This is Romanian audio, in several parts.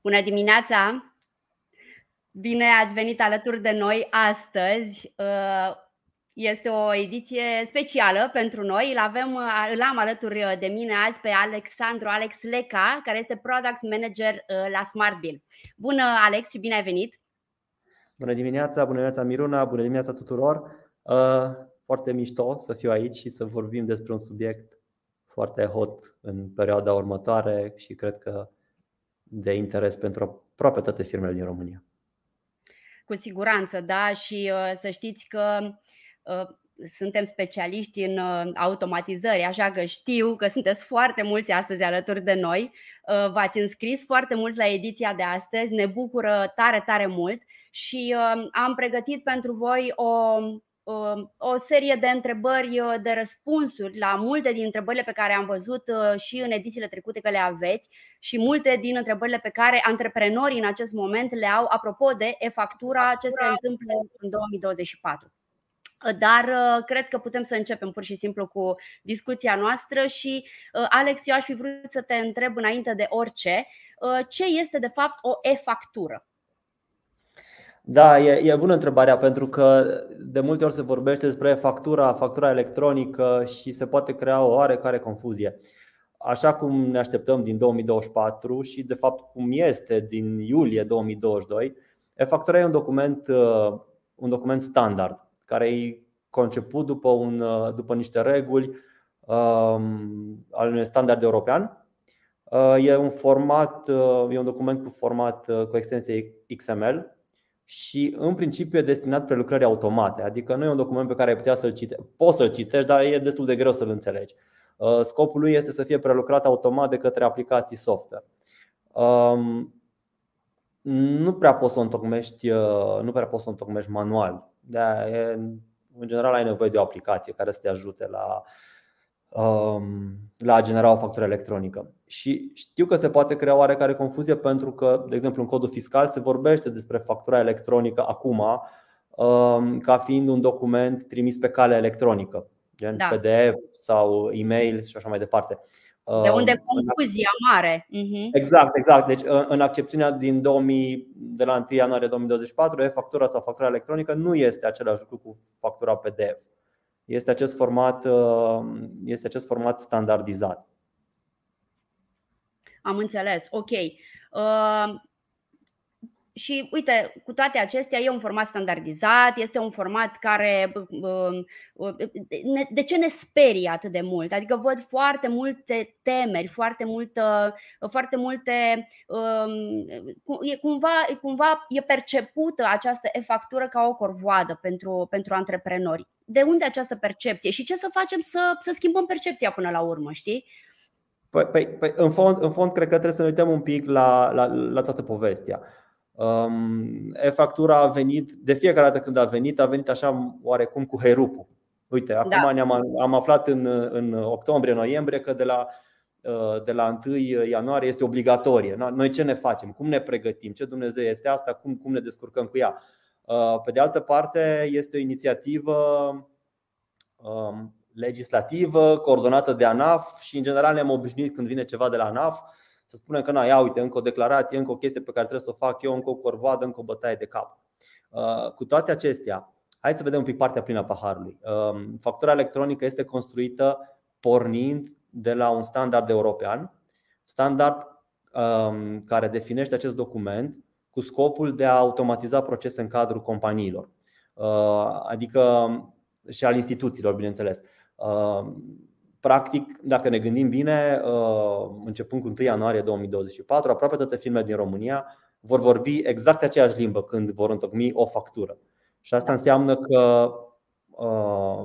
Bună dimineața! Bine ați venit alături de noi astăzi. Uh, este o ediție specială pentru noi. Îl, avem, uh, îl am alături de mine azi pe Alexandru Alex Leca, care este Product Manager uh, la SmartBill. Bună, Alex, și bine ai venit! Bună dimineața, bună dimineața Miruna, bună dimineața tuturor! Foarte mișto să fiu aici și să vorbim despre un subiect foarte hot în perioada următoare și cred că de interes pentru aproape toate firmele din România. Cu siguranță, da, și uh, să știți că uh, suntem specialiști în uh, automatizări, așa că știu că sunteți foarte mulți astăzi alături de noi. V-ați înscris foarte mulți la ediția de astăzi, ne bucură tare, tare mult și am pregătit pentru voi o Um, o serie de întrebări, uh, de răspunsuri la multe din întrebările pe care am văzut uh, și în edițiile trecute că le aveți și multe din întrebările pe care antreprenorii în acest moment le au apropo de e-factura, ce se întâmplă în 2024. Dar uh, cred că putem să începem pur și simplu cu discuția noastră și Alex, eu aș fi vrut să te întreb înainte de orice, ce este de fapt o e-factură? Da, e, e bună întrebarea pentru că de multe ori se vorbește despre factura, factura electronică și se poate crea o oarecare confuzie. Așa cum ne așteptăm din 2024 și de fapt cum este din iulie 2022, e-factura e un document, uh, un document standard care e conceput după, un, uh, după niște reguli um, al unui standard european. Uh, e un format, e un document cu format cu extensie XML și în principiu e destinat prelucrării automate, adică nu e un document pe care ai putea să-l citești. Poți să-l citești, dar e destul de greu să-l înțelegi. Uh, scopul lui este să fie prelucrat automat de către aplicații software. Um, nu prea poți să o întocmești, uh, nu prea poți să o întocmești manual. De în general ai nevoie de o aplicație care să te ajute la Um, la a genera o factură electronică. Și știu că se poate crea oarecare confuzie pentru că, de exemplu, în codul fiscal se vorbește despre factura electronică acum um, ca fiind un document trimis pe cale electronică, gen da. PDF sau e-mail și așa mai departe. De unde um, confuzia mare. Mhm. Exact, exact. Deci în accepțiunea din 2000, de la 1 ianuarie 2024, e-factura sau factura electronică nu este același lucru cu factura PDF este acest format, uh, este acest format standardizat. Am înțeles. Ok. Uh, și uite, cu toate acestea, e un format standardizat, este un format care. Um, de ce ne sperie atât de mult? Adică văd foarte multe temeri, foarte, multă, foarte multe. Um, e cumva, cumva e percepută această e-factură ca o corvoadă pentru, pentru antreprenori. De unde această percepție și ce să facem să, să schimbăm percepția până la urmă, știi? Păi, păi, păi în, fond, în fond, cred că trebuie să ne uităm un pic la, la, la toată povestea. Um, e-factura a venit, de fiecare dată când a venit, a venit așa oarecum cu herupul. Uite, acum da. ne-am, am aflat în, în octombrie-noiembrie că de la, uh, de la 1 ianuarie este obligatorie. Noi ce ne facem? Cum ne pregătim? Ce Dumnezeu este asta? Cum, cum ne descurcăm cu ea? Uh, pe de altă parte, este o inițiativă um, legislativă, coordonată de ANAF și în general ne-am obișnuit când vine ceva de la ANAF să spunem că, na, ia uite, încă o declarație, încă o chestie pe care trebuie să o fac eu, încă o corvoadă, încă o bătaie de cap. Uh, cu toate acestea, hai să vedem un pic partea plină a paharului. Um, factura electronică este construită pornind de la un standard european, standard um, care definește acest document cu scopul de a automatiza procese în cadrul companiilor, uh, adică și al instituțiilor, bineînțeles. Uh, Practic, dacă ne gândim bine, uh, începând cu 1 ianuarie 2024, aproape toate firmele din România vor vorbi exact aceeași limbă când vor întocmi o factură. Și asta înseamnă că uh,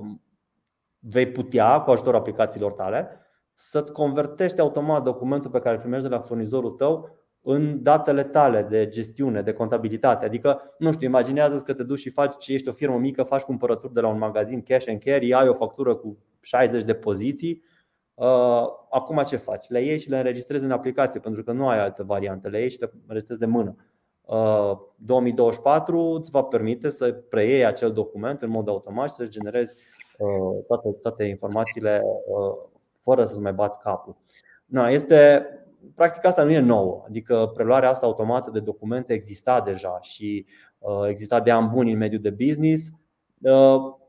vei putea, cu ajutorul aplicațiilor tale, să-ți convertești automat documentul pe care îl primești de la furnizorul tău în datele tale de gestiune, de contabilitate. Adică, nu știu, imaginează că te duci și faci, ești o firmă mică, faci cumpărături de la un magazin cash and carry, ai o factură cu 60 de poziții. Uh, acum ce faci? Le iei și le înregistrezi în aplicație pentru că nu ai altă variantă. Le iei și le înregistrezi de mână. 2024 uh, îți va permite să preiei acel document în mod automat și să generezi uh, toate, toate informațiile fără să-ți mai bați capul. Na, este practic asta nu e nouă, adică preluarea asta automată de documente exista deja și exista de ani buni în mediul de business.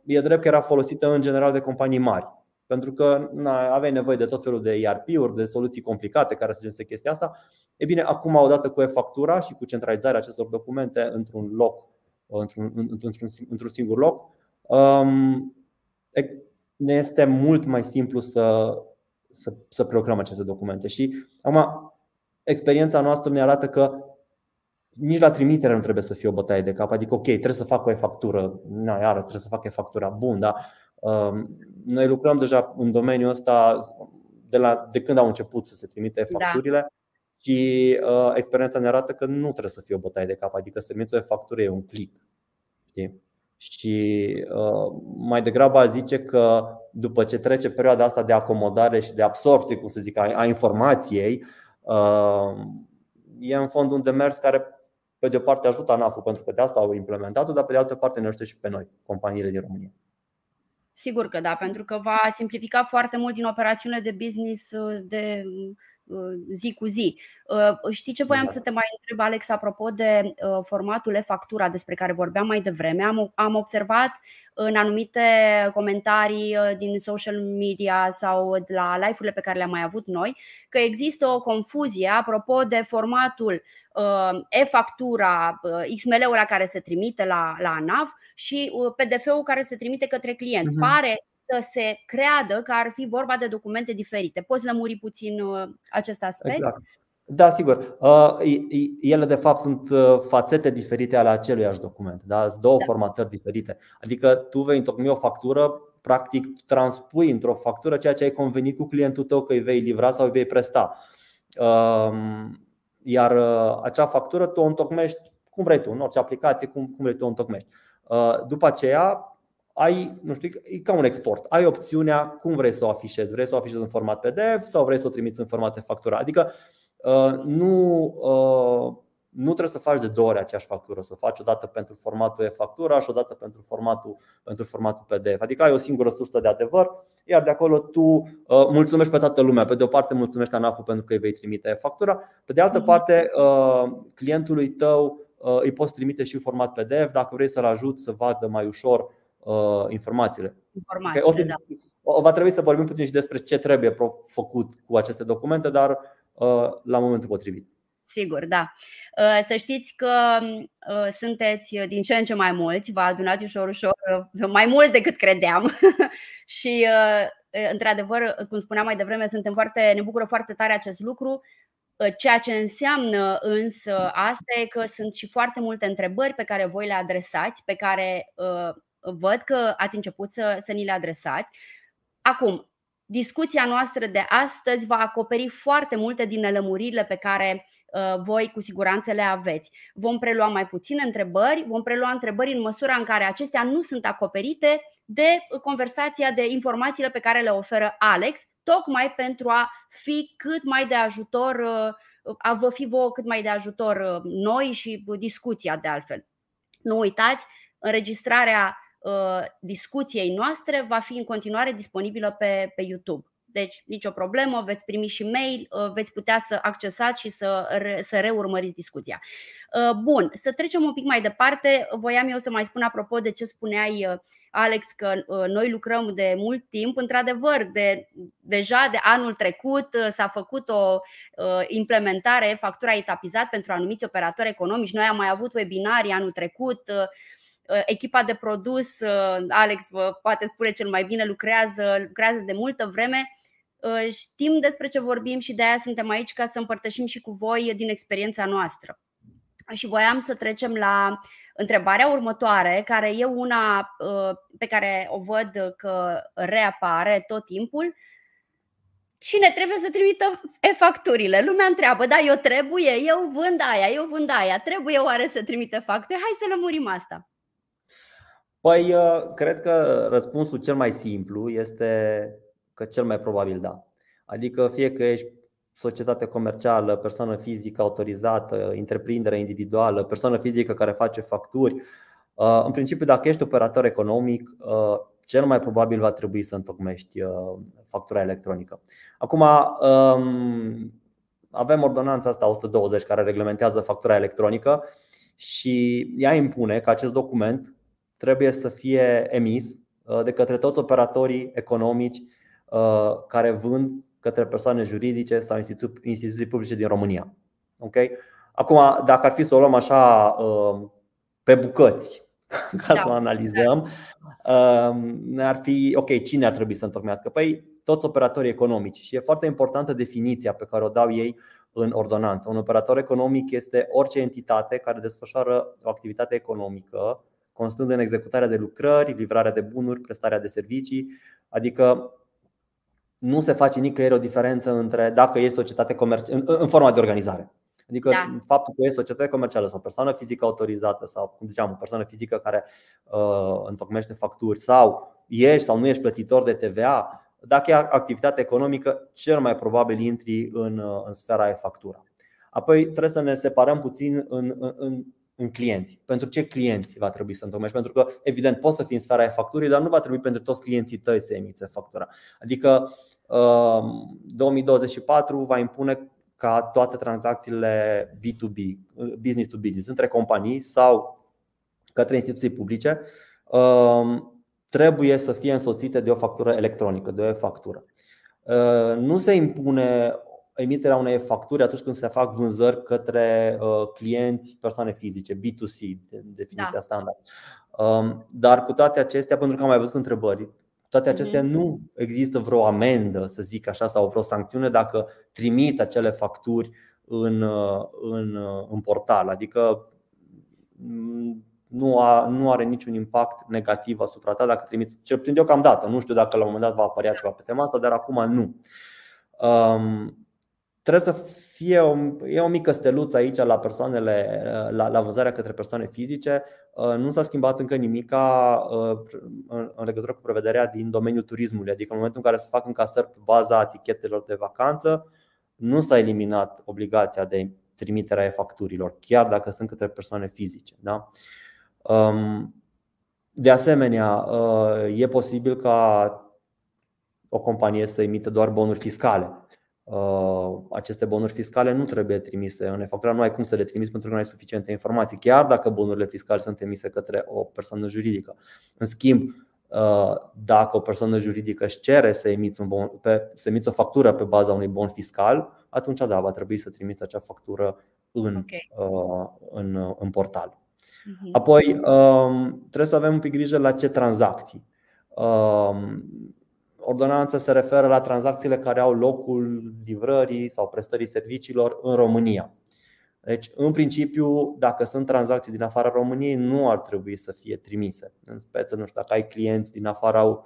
E drept că era folosită în general de companii mari pentru că aveai nevoie de tot felul de ERP-uri, de soluții complicate care să gestioneze chestia asta. E bine, acum, odată cu e-factura și cu centralizarea acestor documente într-un loc, într-un, într-un, într-un singur loc, um, ne este mult mai simplu să, să, să prelucrăm aceste documente. Și acum, experiența noastră ne arată că nici la trimitere nu trebuie să fie o bătaie de cap. Adică, ok, trebuie să fac o e-factură, na, iară, trebuie să fac e-factura, bun, dar um, noi lucrăm deja în domeniul ăsta de, la, de când au început să se trimite da. facturile da. și uh, experiența ne arată că nu trebuie să fie o bătaie de cap, adică să trimiți o factură e un click. Știi? Și uh, mai degrabă aș zice că după ce trece perioada asta de acomodare și de absorpție, cum să zic, a, a informației, uh, e în fond un demers care pe de o parte ajută ANAF-ul pentru că de asta au implementat-o, dar pe de altă parte ne ajută și pe noi, companiile din România. Sigur că da, pentru că va simplifica foarte mult din operațiunile de business uh, de uh, zi cu zi. Uh, știi ce voiam da. să te mai întreb, Alex, apropo de formatul e-factura despre care vorbeam mai devreme? Am, am observat în anumite comentarii din social media sau de la live-urile pe care le-am mai avut noi că există o confuzie apropo de formatul e-factura, XML-ul la care se trimite la, la ANAV și uh, PDF-ul care se trimite către client. Uh-huh. Pare să se creadă că ar fi vorba de documente diferite. Poți lămuri puțin uh, acest aspect? Exact. Da, sigur. Uh, ele, de fapt, sunt fațete diferite ale aceluiași document. Da? Sunt două da. formatări diferite. Adică tu vei întocmi o factură, practic transpui într-o factură ceea ce ai convenit cu clientul tău că îi vei livra sau îi vei presta. Um, iar acea factură tu o întocmești cum vrei tu, în orice aplicație, cum, cum vrei tu o întocmești. Uh, după aceea, ai, nu știu, e ca un export. Ai opțiunea cum vrei să o afișezi. Vrei să o afișezi în format PDF sau vrei să o trimiți în format de factură. Adică uh, nu, uh, nu trebuie să faci de două ori aceeași factură, să o faci odată pentru formatul e-factura și odată pentru formatul, pentru formatul PDF. Adică ai o singură sursă de adevăr, iar de acolo tu mulțumești pe toată lumea. Pe de o parte mulțumești ANAF pentru că îi vei trimite e-factura, pe de altă mhm. parte clientului tău Uh, îi poți trimite și în format PDF dacă vrei să-l ajut să vadă mai ușor uh, informațiile. informațiile o să, da. Va trebui să vorbim puțin și despre ce trebuie făcut cu aceste documente, dar uh, la momentul potrivit. Sigur, da. Să știți că sunteți din ce în ce mai mulți, vă adunați ușor, ușor, mai mult decât credeam. și, într-adevăr, cum spuneam mai devreme, suntem foarte, ne bucură foarte tare acest lucru Ă, ceea ce înseamnă însă asta e că sunt și foarte multe întrebări pe care voi le adresați, pe care uh, văd că ați început să, să ni le adresați. Acum, discuția noastră de astăzi va acoperi foarte multe din nelămuririle pe care uh, voi cu siguranță le aveți. Vom prelua mai puține întrebări, vom prelua întrebări în măsura în care acestea nu sunt acoperite de conversația, de informațiile pe care le oferă Alex, tocmai pentru a fi cât mai de ajutor, uh, a vă fi vouă cât mai de ajutor uh, noi și discuția de altfel. Nu uitați, înregistrarea uh, discuției noastre va fi în continuare disponibilă pe, pe YouTube. Deci, nicio problemă, veți primi și mail, uh, veți putea să accesați și să, re, să reurmăriți discuția. Uh, bun, să trecem un pic mai departe. Voiam eu să mai spun apropo de ce spuneai, uh, Alex, că noi lucrăm de mult timp. Într-adevăr, de, deja de anul trecut s-a făcut o implementare, factura etapizat pentru anumiți operatori economici. Noi am mai avut webinarii anul trecut. Echipa de produs, Alex vă poate spune cel mai bine, lucrează, lucrează de multă vreme Uh, știm despre ce vorbim și de aia suntem aici ca să împărtășim și cu voi din experiența noastră. Și voiam să trecem la întrebarea următoare, care e una uh, pe care o văd că reapare tot timpul. Cine trebuie să trimită e-facturile? Lumea întreabă, da, eu trebuie, eu vând aia, eu vând aia, trebuie oare să trimite facturi? Hai să lămurim asta. Păi, uh, cred că răspunsul cel mai simplu este că cel mai probabil da. Adică fie că ești societate comercială, persoană fizică autorizată, întreprindere individuală, persoană fizică care face facturi, uh, în principiu dacă ești operator economic, uh, cel mai probabil va trebui să întocmești uh, factura electronică. Acum, um, avem ordonanța asta 120 care reglementează factura electronică și ea impune că acest document trebuie să fie emis de către toți operatorii economici care vând către persoane juridice sau instituții publice din România. Okay? Acum, dacă ar fi să o luăm așa pe bucăți, ca da, să o analizăm, da. ar fi ok, cine ar trebui să întocmească? Păi toți operatorii economici și e foarte importantă definiția pe care o dau ei în ordonanță. Un operator economic este orice entitate care desfășoară o activitate economică constând în executarea de lucrări, livrarea de bunuri, prestarea de servicii, adică nu se face nicăieri o diferență între dacă e societate comercială în, în forma de organizare. Adică da. faptul că e societate comercială sau persoană fizică autorizată sau, cum ziceam, o persoană fizică care uh, întocmește facturi sau ești sau nu ești plătitor de TVA, dacă e activitate economică, cel mai probabil intri în, uh, în sfera e-factura. Apoi trebuie să ne separăm puțin în, în, în clienți. Pentru ce clienți va trebui să întocmești? Pentru că, evident, poți să fii în sfera e-facturii, dar nu va trebui pentru toți clienții tăi să emiți factura. Adică 2024 uh, va impune ca toate tranzacțiile B2B, business to business, între companii sau către instituții publice, um, trebuie să fie însoțite de o factură electronică, de o factură. Uh, nu se impune emiterea unei facturi atunci când se fac vânzări către uh, clienți, persoane fizice, B2C, definiția da. standard. Um, dar cu toate acestea, pentru că am mai văzut întrebări, toate acestea mhm. nu există vreo amendă, să zic așa, sau vreo sancțiune dacă trimiți acele facturi în, uh, în, în portal. Adică mm, nu, a, nu are niciun impact negativ asupra ta dacă trimiți, cel puțin deocamdată. Nu știu dacă la un moment dat va apărea ceva pe tema asta, dar acum nu. Um, trebuie să fie o, e o mică steluță aici la persoanele, la, la vânzarea către persoane fizice. Uh, nu s-a schimbat încă nimic uh, în legătură cu prevederea din domeniul turismului, adică în momentul în care se fac încasări pe baza etichetelor de vacanță, nu s-a eliminat obligația de trimiterea facturilor, chiar dacă sunt către persoane fizice. Da? Um, de asemenea, uh, e posibil ca o companie să emită doar bonuri fiscale. Uh, aceste bonuri fiscale nu trebuie trimise în e-factura, nu ai cum să le trimiți pentru că nu ai suficiente informații, chiar dacă bonurile fiscale sunt emise către o persoană juridică. În schimb, uh, dacă o persoană juridică își cere să emiți, un bon, pe, să emiți o factură pe baza unui bon fiscal, atunci da, va trebui să trimiți acea factură în, okay. în, în portal. Mhm. Apoi um, trebuie să avem un pic grijă la ce tranzacții. Um, ordonanța se referă la tranzacțiile care au locul livrării sau prestării serviciilor în România. Deci, în principiu, dacă sunt tranzacții din afara României, nu ar trebui să fie trimise. În speță, nu știu, dacă ai clienți din afara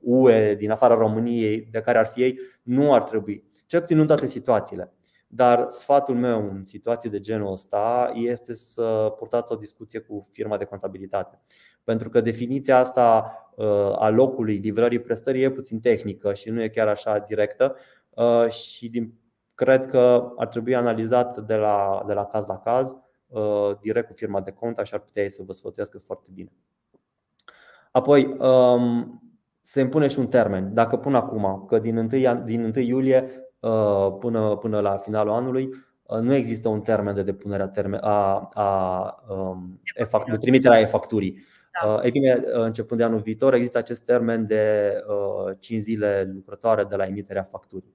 UE, uh, din afara României, de care ar fi ei, nu ar trebui. Cel puțin în toate situațiile. Dar sfatul meu în situații de genul ăsta este să purtați o discuție cu firma de contabilitate. Pentru că definiția asta uh, a locului livrării prestării e puțin tehnică și nu e chiar așa directă uh, și din, cred că ar trebui analizat de la, de la caz la caz uh, direct cu firma de cont, așa ar putea ei să vă sfătuiască foarte bine. Apoi, um, se impune și un termen. Dacă pun acum că din 1, din 1 iulie Uh, până, până la finalul anului. Uh, nu există un termen de depunere a, termen, a, a um, de trimiterea e-facturii. Da. Uh, ei bine, începând de anul viitor, există acest termen de 5 zile lucrătoare de la emiterea facturii.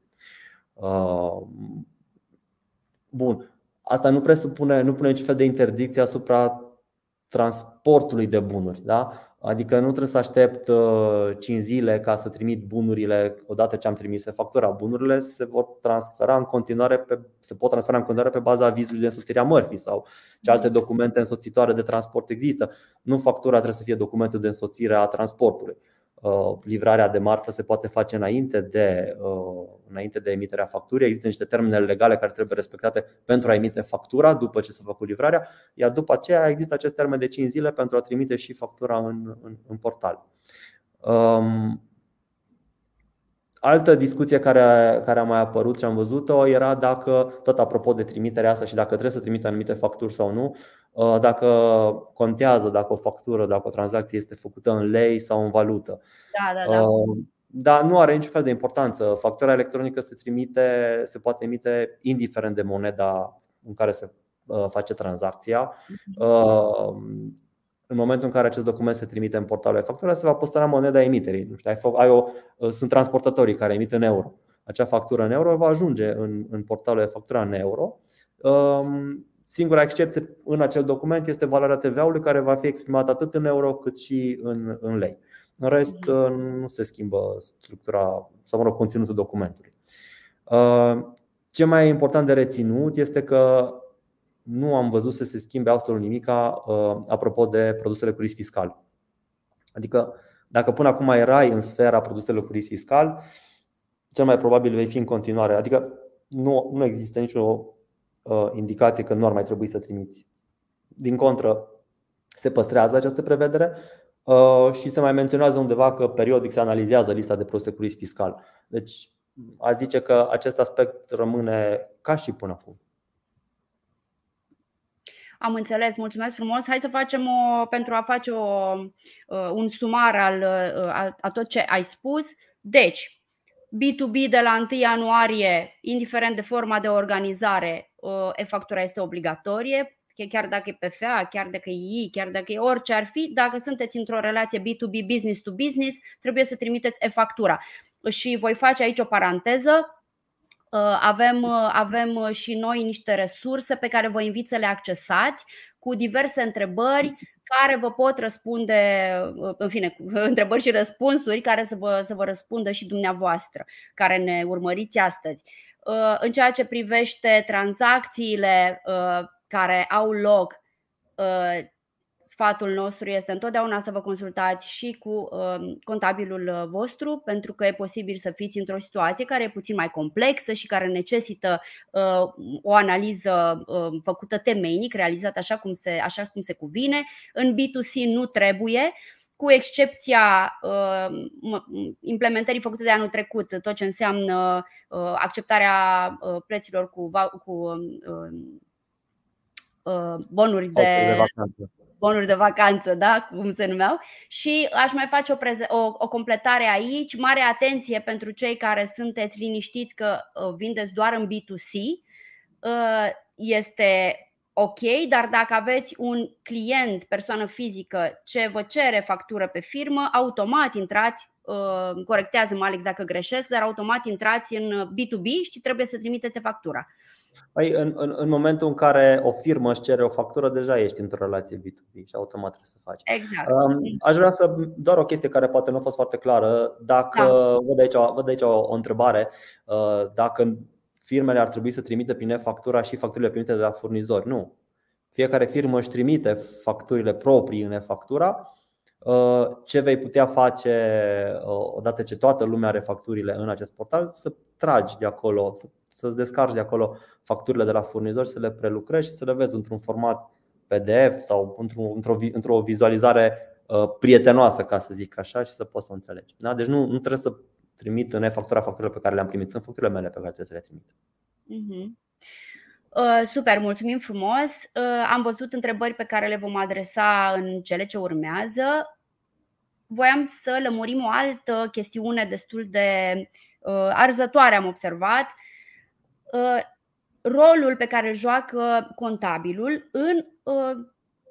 Bun. Asta nu presupune, nu pune niciun fel de interdicție asupra transportului de bunuri. Da? Adică nu trebuie să aștept 5 uh, zile ca să trimit bunurile odată ce am trimis factura. Bunurile se vor transfera în continuare pe, se pot transfera în continuare pe baza avizului de însoțire a mărfii sau ce alte documente însoțitoare de transport există. Nu factura trebuie să fie documentul de însoțire a transportului. Uh, livrarea de marfă se poate face înainte de, uh, înainte de emiterea facturii. Există niște termene legale care trebuie respectate pentru a emite factura după ce s-a făcut livrarea, iar după aceea există acest termen de 5 zile pentru a trimite și factura în, în, în portal. Um, Altă discuție care, care a mai apărut și am văzut-o era dacă, tot apropo de trimiterea asta și dacă trebuie să trimite anumite facturi sau nu, uh, dacă contează dacă o factură, dacă o tranzacție este făcută în lei sau în valută. Da, da, da. Uh, dar nu are niciun fel de importanță. Factura electronică se trimite, se poate emite indiferent de moneda în care se face tranzacția. Mhm în momentul în care acest document se trimite în portalul factura, se va păstra moneda emiterii. Nu știu, ai, ai o, uh, sunt transportatorii care emit în euro. Acea factură în euro va ajunge în, în portalul de factura în euro. Um, singura excepție în acel document este valoarea TVA-ului care va fi exprimată atât în euro cât și în, în lei. În rest, uh, nu se schimbă structura sau mă rog, conținutul documentului. Uh, ce mai e important de reținut este că nu am văzut să se schimbe absolut nimic uh, apropo de produsele cu risc fiscal. Adică, dacă până acum erai în sfera produselor cu risc fiscal, cel mai probabil vei fi în continuare. Adică nu, nu există nicio uh, indicație că nu ar mai trebui să trimiți. Din contră, se păstrează această prevedere uh, și se mai menționează undeva că periodic se analizează lista de produse cu risc fiscal. Deci, aș zice că acest aspect rămâne ca și până acum. Am înțeles, mulțumesc frumos. Hai să facem o, pentru a face o, uh, un sumar al, uh, a, a tot ce ai spus. Deci, B2B de la 1 ianuarie, indiferent de forma de organizare, uh, e-factura este obligatorie, chiar dacă e PFA, chiar dacă e I, chiar dacă e orice ar fi, dacă sunteți într-o relație B2B, business to business, trebuie să trimiteți e-factura. Și voi face aici o paranteză. Uh, avem, uh, avem uh, și noi niște resurse pe care vă invit să le accesați cu diverse întrebări care vă pot răspunde, în fine, întrebări și răspunsuri care să vă, să vă răspundă și dumneavoastră care ne urmăriți astăzi. În ceea ce privește tranzacțiile care au loc sfatul nostru este întotdeauna să vă consultați și cu um, contabilul uh, vostru, pentru că e posibil să fiți într-o situație care e puțin mai complexă și care necesită uh, o analiză um, făcută temeinic, realizată așa cum se, așa cum se cuvine. În B2C nu trebuie, cu excepția uh, implementării făcute de anul trecut, tot ce înseamnă uh, acceptarea uh, plăților cu, cu um, uh, bonuri de, de vacanță bonuri de vacanță, da? cum se numeau. Și aș mai face o, preze- o, o completare aici. Mare atenție pentru cei care sunteți liniștiți că uh, vindeți doar în B2C. Uh, este ok, dar dacă aveți un client, persoană fizică, ce vă cere factură pe firmă, automat intrați, uh, corectează-mă Alex dacă greșesc, dar automat intrați în B2B și trebuie să trimiteți factura. Păi, în, în, în momentul în care o firmă își cere o factură, deja ești într-o relație B2B și automat trebuie să faci. Exact. Aș vrea să doar o chestie care poate nu a fost foarte clară. Dacă da. văd, aici, văd aici o, o întrebare, uh, dacă firmele ar trebui să trimită prin e-factura și facturile primite de la furnizori. Nu. Fiecare firmă își trimite facturile proprii în e-factura. Uh, ce vei putea face uh, odată ce toată lumea are facturile în acest portal? Să tragi de acolo, să să-ți descarci de acolo facturile de la furnizori, să le prelucrezi și să le vezi într-un format PDF sau într-o, într-o vizualizare uh, prietenoasă, ca să zic așa, și să poți să o înțelegi. Da? Deci nu, nu trebuie să trimit în e-factura facturile pe care le-am primit, sunt facturile mele pe care trebuie să le trimit. Uh-huh. Uh, super, mulțumim frumos. Uh, am văzut întrebări pe care le vom adresa în cele ce urmează. Voiam să lămurim o altă chestiune destul de uh, arzătoare, am observat. Uh, Uh, rolul pe care îl joacă contabilul în uh,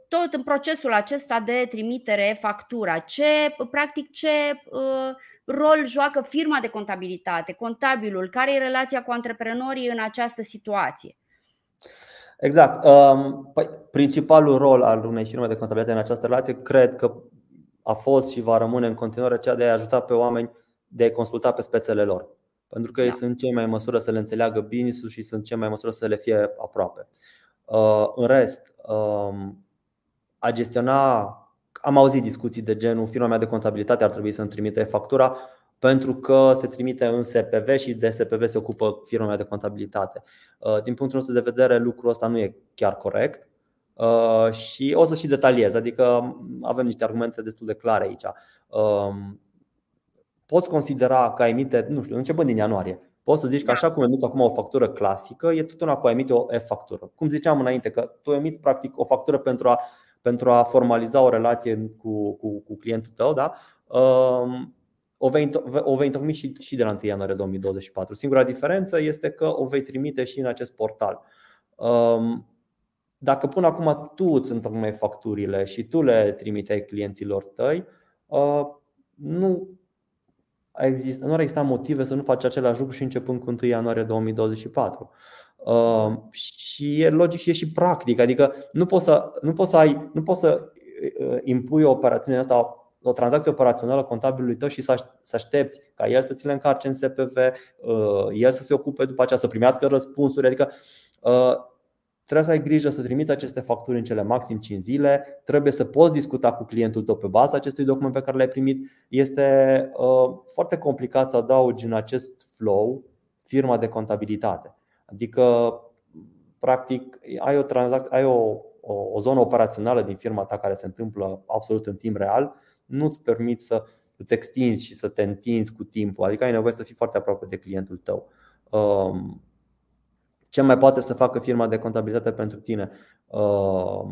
tot în procesul acesta de trimitere factura. Ce, practic, ce uh, rol joacă firma de contabilitate, contabilul, care e relația cu antreprenorii în această situație? Exact. Um, păi, principalul rol al unei firme de contabilitate în această relație cred că a fost și va rămâne în continuare cea de a ajuta pe oameni de a consulta pe spețele lor. Pentru că da. ei sunt cei mai în măsură să le înțeleagă business și sunt cei mai în măsură să le fie aproape. Uh, în rest, um, a gestiona, am auzit discuții de genul firma mea de contabilitate ar trebui să-mi trimite factura pentru că se trimite în SPV și de SPV se ocupă firma mea de contabilitate. Uh, din punctul nostru de vedere, lucrul ăsta nu e chiar corect uh, și o să și detaliez, adică avem niște argumente destul de clare aici. Um, poți considera că emite, nu știu, începând din ianuarie, poți să zici că da. așa cum emiți acum o factură clasică, e tot una cu a emite o F-factură. Cum ziceam înainte, că tu emiți practic o factură pentru a, pentru a formaliza o relație cu, cu, cu clientul tău, da? Um, o vei, o vei întocmi și, și de la 1 ianuarie 2024. Singura diferență este că o vei trimite și în acest portal. Um, dacă până acum tu îți întocmeai facturile și tu le trimiteai clienților tăi, uh, nu exist, nu ar exista motive să nu faci același lucru și începând cu 1 ianuarie 2024. Uh, și e logic și e și practic, adică nu poți să, nu poți să, ai, nu poți să uh, impui o operațiune asta o tranzacție operațională contabilului tău și să aștepți ca el să ți le încarce în SPV, el să se ocupe după aceea să primească răspunsuri. Adică Trebuie să ai grijă să trimiți aceste facturi în cele maxim 5 zile. Trebuie să poți discuta cu clientul tău pe baza acestui document pe care l-ai primit. Este uh, foarte complicat să adaugi în acest flow firma de contabilitate. Adică, practic, ai o, transac- ai o, o, o zonă operațională din firma ta care se întâmplă absolut în timp real. Nu-ți permiți să îți extinzi și să te întinzi cu timpul. Adică ai nevoie să fii foarte aproape de clientul tău. Um, ce mai poate să facă firma de contabilitate pentru tine. Uh,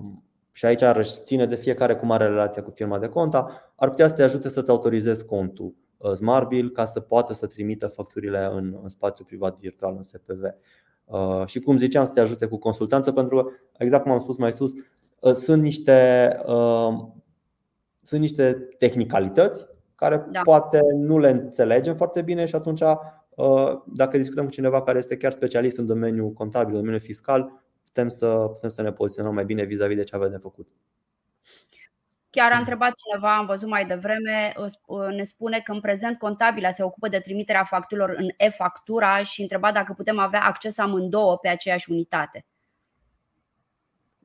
și aici ar ține de fiecare cum are relația cu firma de conta, ar putea să te ajute să-ți autorizezi contul uh, SmartBill ca să poată să trimită facturile în, în spațiu privat virtual, în SPV. Uh, și cum ziceam, să te ajute cu consultanță, pentru că, exact cum am spus mai sus, sunt niște, sunt niște tehnicalități care da. poate nu le înțelegem foarte bine și atunci Uh, dacă discutăm cu cineva care este chiar specialist în domeniul contabil, în domeniul fiscal, putem să, putem să ne poziționăm mai bine vis-a-vis de ce avem de făcut. Chiar a întrebat cineva, am văzut mai devreme, ne spune că în prezent contabila se ocupă de trimiterea facturilor în e-factura și întreba dacă putem avea acces amândouă pe aceeași unitate.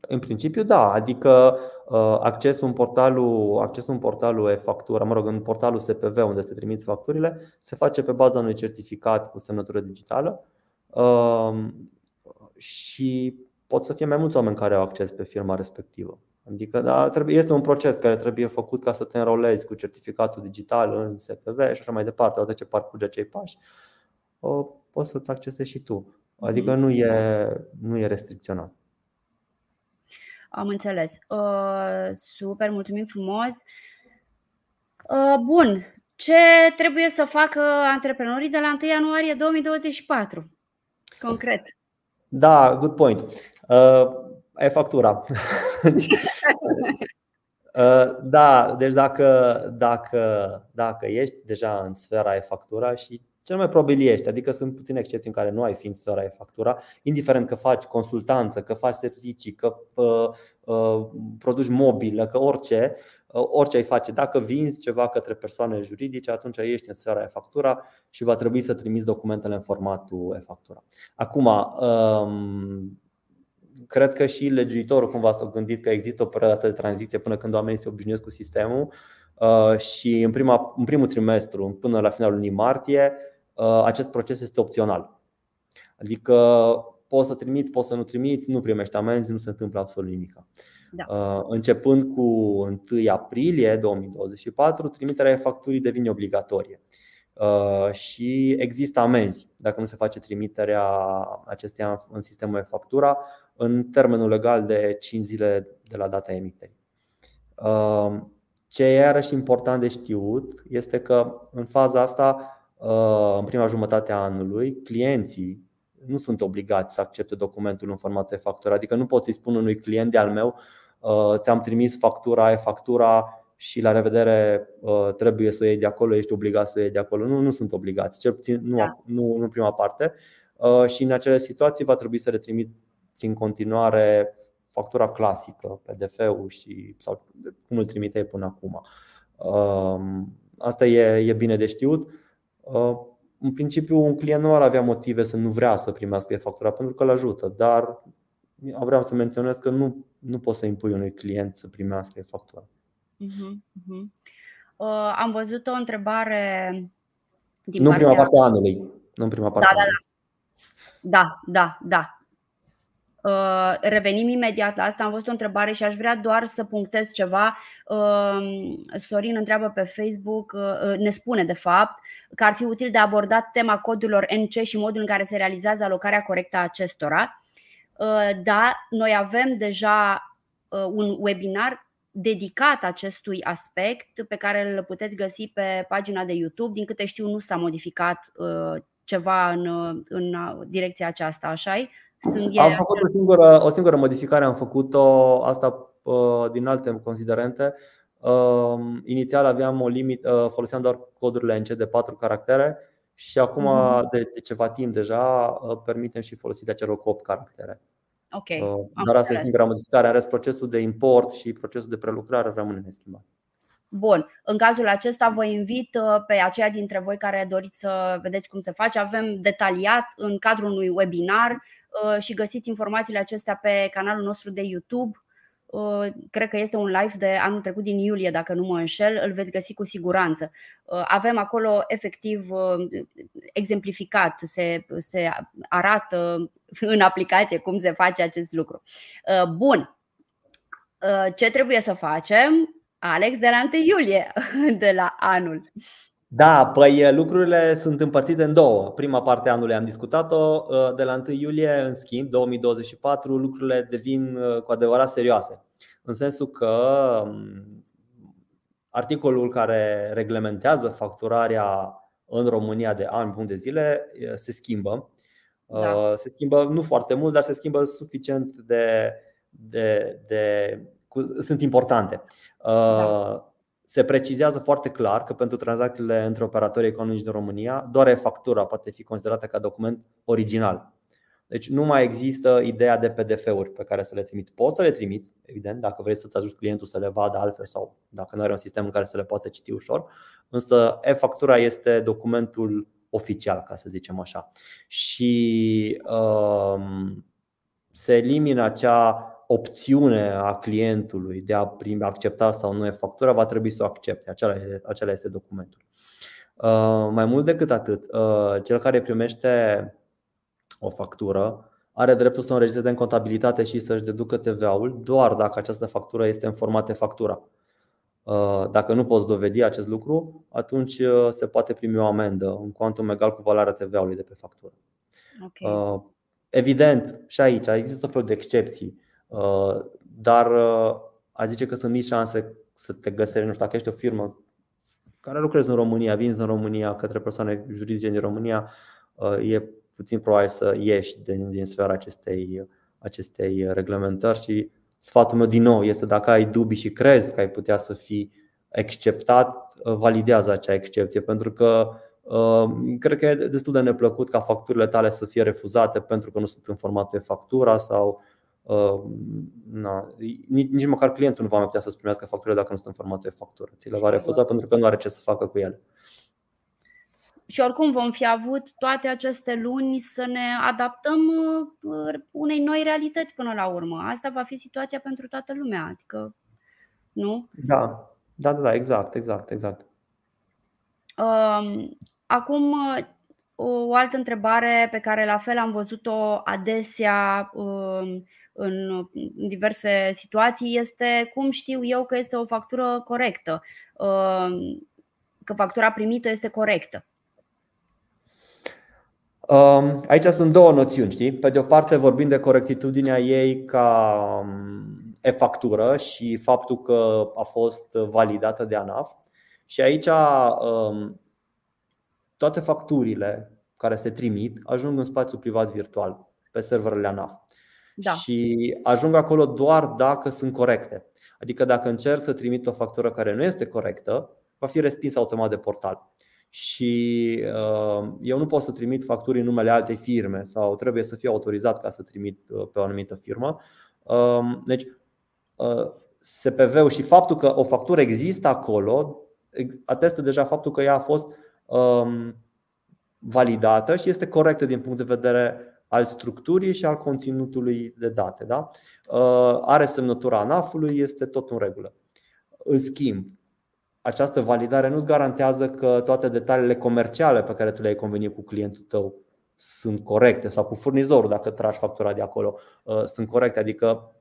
În principiu, da. Adică uh, accesul în portalul, accesul în portalul e-factură, mă rog, în portalul SPV unde se trimit facturile, se face pe baza unui certificat cu semnătură digitală um, și pot să fie mai mulți oameni care au acces pe firma respectivă. Adică da, trebuie, este un proces care trebuie făcut ca să te înrolezi cu certificatul digital în SPV și așa mai departe. Odată ce parcurge acei pași, poți să-ți accesezi și tu. Adică mhm. nu e, nu e restricționat. Am înțeles. Uh, super, mulțumim frumos. Uh, bun. Ce trebuie să facă antreprenorii de la 1 ianuarie 2024? Concret. Da, good point. Uh, e factura. uh, da, deci dacă, dacă, dacă ești deja în sfera e factura și cel mai probabil ești, adică sunt puține excepții în care nu ai fi în sfera e factura, indiferent că faci consultanță, că faci servicii, că uh, uh, produci mobilă, că orice, uh, orice ai face. Dacă vinzi ceva către persoane juridice, atunci ești în sfera e factura și va trebui să trimiți documentele în formatul e factura. Acum, um, cred că și legiuitorul cumva s-a gândit că există o perioadă de tranziție până când oamenii se obișnuiesc cu sistemul uh, și în, prima, în primul trimestru, până la finalul lunii martie, Uh, acest proces este opțional. Adică poți să trimiți, poți să nu trimiți, nu primești amenzi, nu se întâmplă absolut nimic. Da. Uh, începând cu 1 aprilie 2024, trimiterea facturii devine obligatorie uh, și există amenzi dacă nu se face trimiterea acesteia în sistemul e-factura în termenul legal de 5 zile de la data emiterii. Ce e iarăși important de știut este că în faza asta Uh, în prima jumătate a anului, clienții nu sunt obligați să accepte documentul în format de factură. Adică nu pot să-i spun unui client de-al meu uh, ți-am trimis factura, e factura și la revedere uh, trebuie să o iei de acolo, ești obligat să o iei de acolo. Nu, nu sunt obligați, cel puțin nu, da. nu, nu în prima parte. Și în acele situații va trebui să le trimiți în continuare factura clasică, PDF-ul și, sau cum îl trimiteai până acum. Asta e, e bine de știut. Uh, în principiu, un client nu ar avea motive să nu vrea să primească factura pentru că îl ajută, dar vreau să menționez că nu, nu poți să impui unui client să primească factura. Uh-huh, uh-huh. Uh, am văzut o întrebare din Nu în prima parte a anului. Nu în prima parte da, da, da. Da, da, da. Uh, revenim imediat la asta. Am văzut o întrebare și aș vrea doar să punctez ceva. Uh, Sorin întreabă pe Facebook, uh, ne spune de fapt că ar fi util de abordat tema codurilor NC și modul în care se realizează alocarea corectă a acestora. Da, noi avem deja un webinar dedicat acestui aspect pe care îl puteți găsi pe pagina de YouTube. Din câte știu, nu s-a modificat ceva în, în direcția aceasta, așa Sunt Am făcut o singură, o singură modificare, am făcut-o asta din alte considerente. Inițial aveam o limită, foloseam doar codurile NC de 4 caractere și acum mm-hmm. de, de ceva timp deja permitem și folosirea celor cu 8 caractere. Okay. Dar asta e singura modificare. În rest, procesul de import și procesul de prelucrare rămâne neschimbat. Bun, în cazul acesta vă invit uh, pe aceia dintre voi care doriți să vedeți cum se face. Avem detaliat în cadrul unui webinar uh, și găsiți informațiile acestea pe canalul nostru de YouTube. Uh, cred că este un live de anul trecut din iulie, dacă nu mă înșel, îl veți găsi cu siguranță. Avem acolo efectiv exemplificat, se, se arată în aplicație cum se face acest lucru. Bun, ce trebuie să facem? Alex, de la 1 iulie de la anul. Da, păi lucrurile sunt împărțite în două. Prima parte a anului am discutat-o. De la 1 iulie, în schimb, 2024, lucrurile devin cu adevărat serioase. În sensul că articolul care reglementează facturarea în România de ani bun de zile se schimbă. Da. Se schimbă nu foarte mult, dar se schimbă suficient de, de, de sunt importante. Da. Se precizează foarte clar că pentru tranzacțiile între operatori economici din România, doar e-factura poate fi considerată ca document original. Deci nu mai există ideea de PDF-uri pe care să le trimiți. Poți să le trimiți, evident, dacă vrei să-ți ajuți clientul să le vadă altfel sau dacă nu are un sistem în care să le poată citi ușor. Însă e-factura este documentul oficial, ca să zicem așa. Și um, se elimină acea opțiune a clientului de a primi, accepta sau nu e factura, va trebui să o accepte. Acela, acela este documentul. Uh, mai mult decât atât, uh, cel care primește o factură are dreptul să o înregistreze în contabilitate și să-și deducă TVA-ul doar dacă această factură este în format de factura. Uh, dacă nu poți dovedi acest lucru, atunci se poate primi o amendă în cuantum egal cu valoarea TVA-ului de pe factură. Okay. Evident, și aici există tot felul de excepții. Uh, dar uh, a zice că sunt mici șanse să te găsești, nu știu, dacă ești o firmă care lucrezi în România, vinzi în România către persoane juridice din România, uh, e puțin probabil să ieși din, din sfera acestei, acestei reglementări și sfatul meu din nou este dacă ai dubii și crezi că ai putea să fii exceptat, validează acea excepție pentru că cred că e destul de neplăcut ca facturile tale să fie refuzate pentru că nu sunt în formatul de factura sau Uh, na, nici, nici măcar clientul nu va mai putea să-ți primească facturile dacă nu sunt în format de factură. Ți le va refuza pentru că nu are ce să facă cu ele. Și oricum vom fi avut toate aceste luni să ne adaptăm uh, unei noi realități până la urmă. Asta va fi situația pentru toată lumea. Adică, nu? Da, da, da, da exact, exact, exact. Um, acum, o altă întrebare pe care la fel am văzut-o adesea um, în diverse situații este cum știu eu că este o factură corectă, um, că factura primită este corectă. Um, aici sunt două noțiuni, știi? Pe de o parte vorbim de corectitudinea ei ca e-factură și faptul că a fost validată de ANAF. Și aici toate facturile care se trimit ajung în spațiu privat virtual, pe serverele ANAF. Da. Și ajung acolo doar dacă sunt corecte. Adică dacă încerc să trimit o factură care nu este corectă, va fi respins automat de portal. Și uh, eu nu pot să trimit facturi în numele altei firme sau trebuie să fiu autorizat ca să trimit uh, pe o anumită firmă. Uh, deci, uh, SPV-ul și faptul că o factură există acolo atestă deja faptul că ea a fost um, validată și este corectă din punct de vedere al structurii și al conținutului de date. Da? Uh, are semnătura ANAF-ului, este tot în regulă. În schimb, această validare nu-ți garantează că toate detaliile comerciale pe care tu le-ai convenit cu clientul tău sunt corecte sau cu furnizorul, dacă tragi factura de acolo, uh, sunt corecte. Adică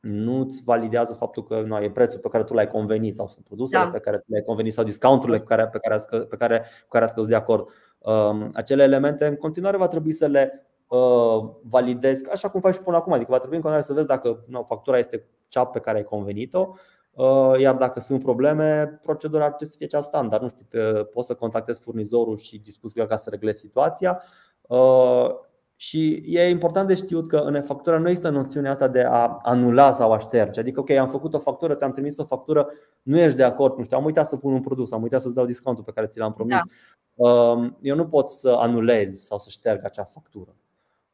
nu îți validează faptul că nu e prețul pe care tu l-ai convenit sau sunt produsele da. pe care tu le-ai convenit sau discounturile pe care, pe care, pe care, cu care ați căzut de acord. Um, acele elemente în continuare va trebui să le uh, validezi așa cum faci și până acum. Adică va trebui în continuare să vezi dacă nu, factura este cea pe care ai convenit-o iar dacă sunt probleme, procedura ar trebui să fie cea standard. Nu știu, poți să contactezi furnizorul și discuți cu el ca să reglezi situația. Și e important de știut că în e-factura nu există noțiunea asta de a anula sau a șterge. Adică, ok, am făcut o factură, ți-am trimis o factură, nu ești de acord, nu știu, am uitat să pun un produs, am uitat să-ți dau discountul pe care ți l-am promis. Da. Um, eu nu pot să anulez sau să șterg acea factură.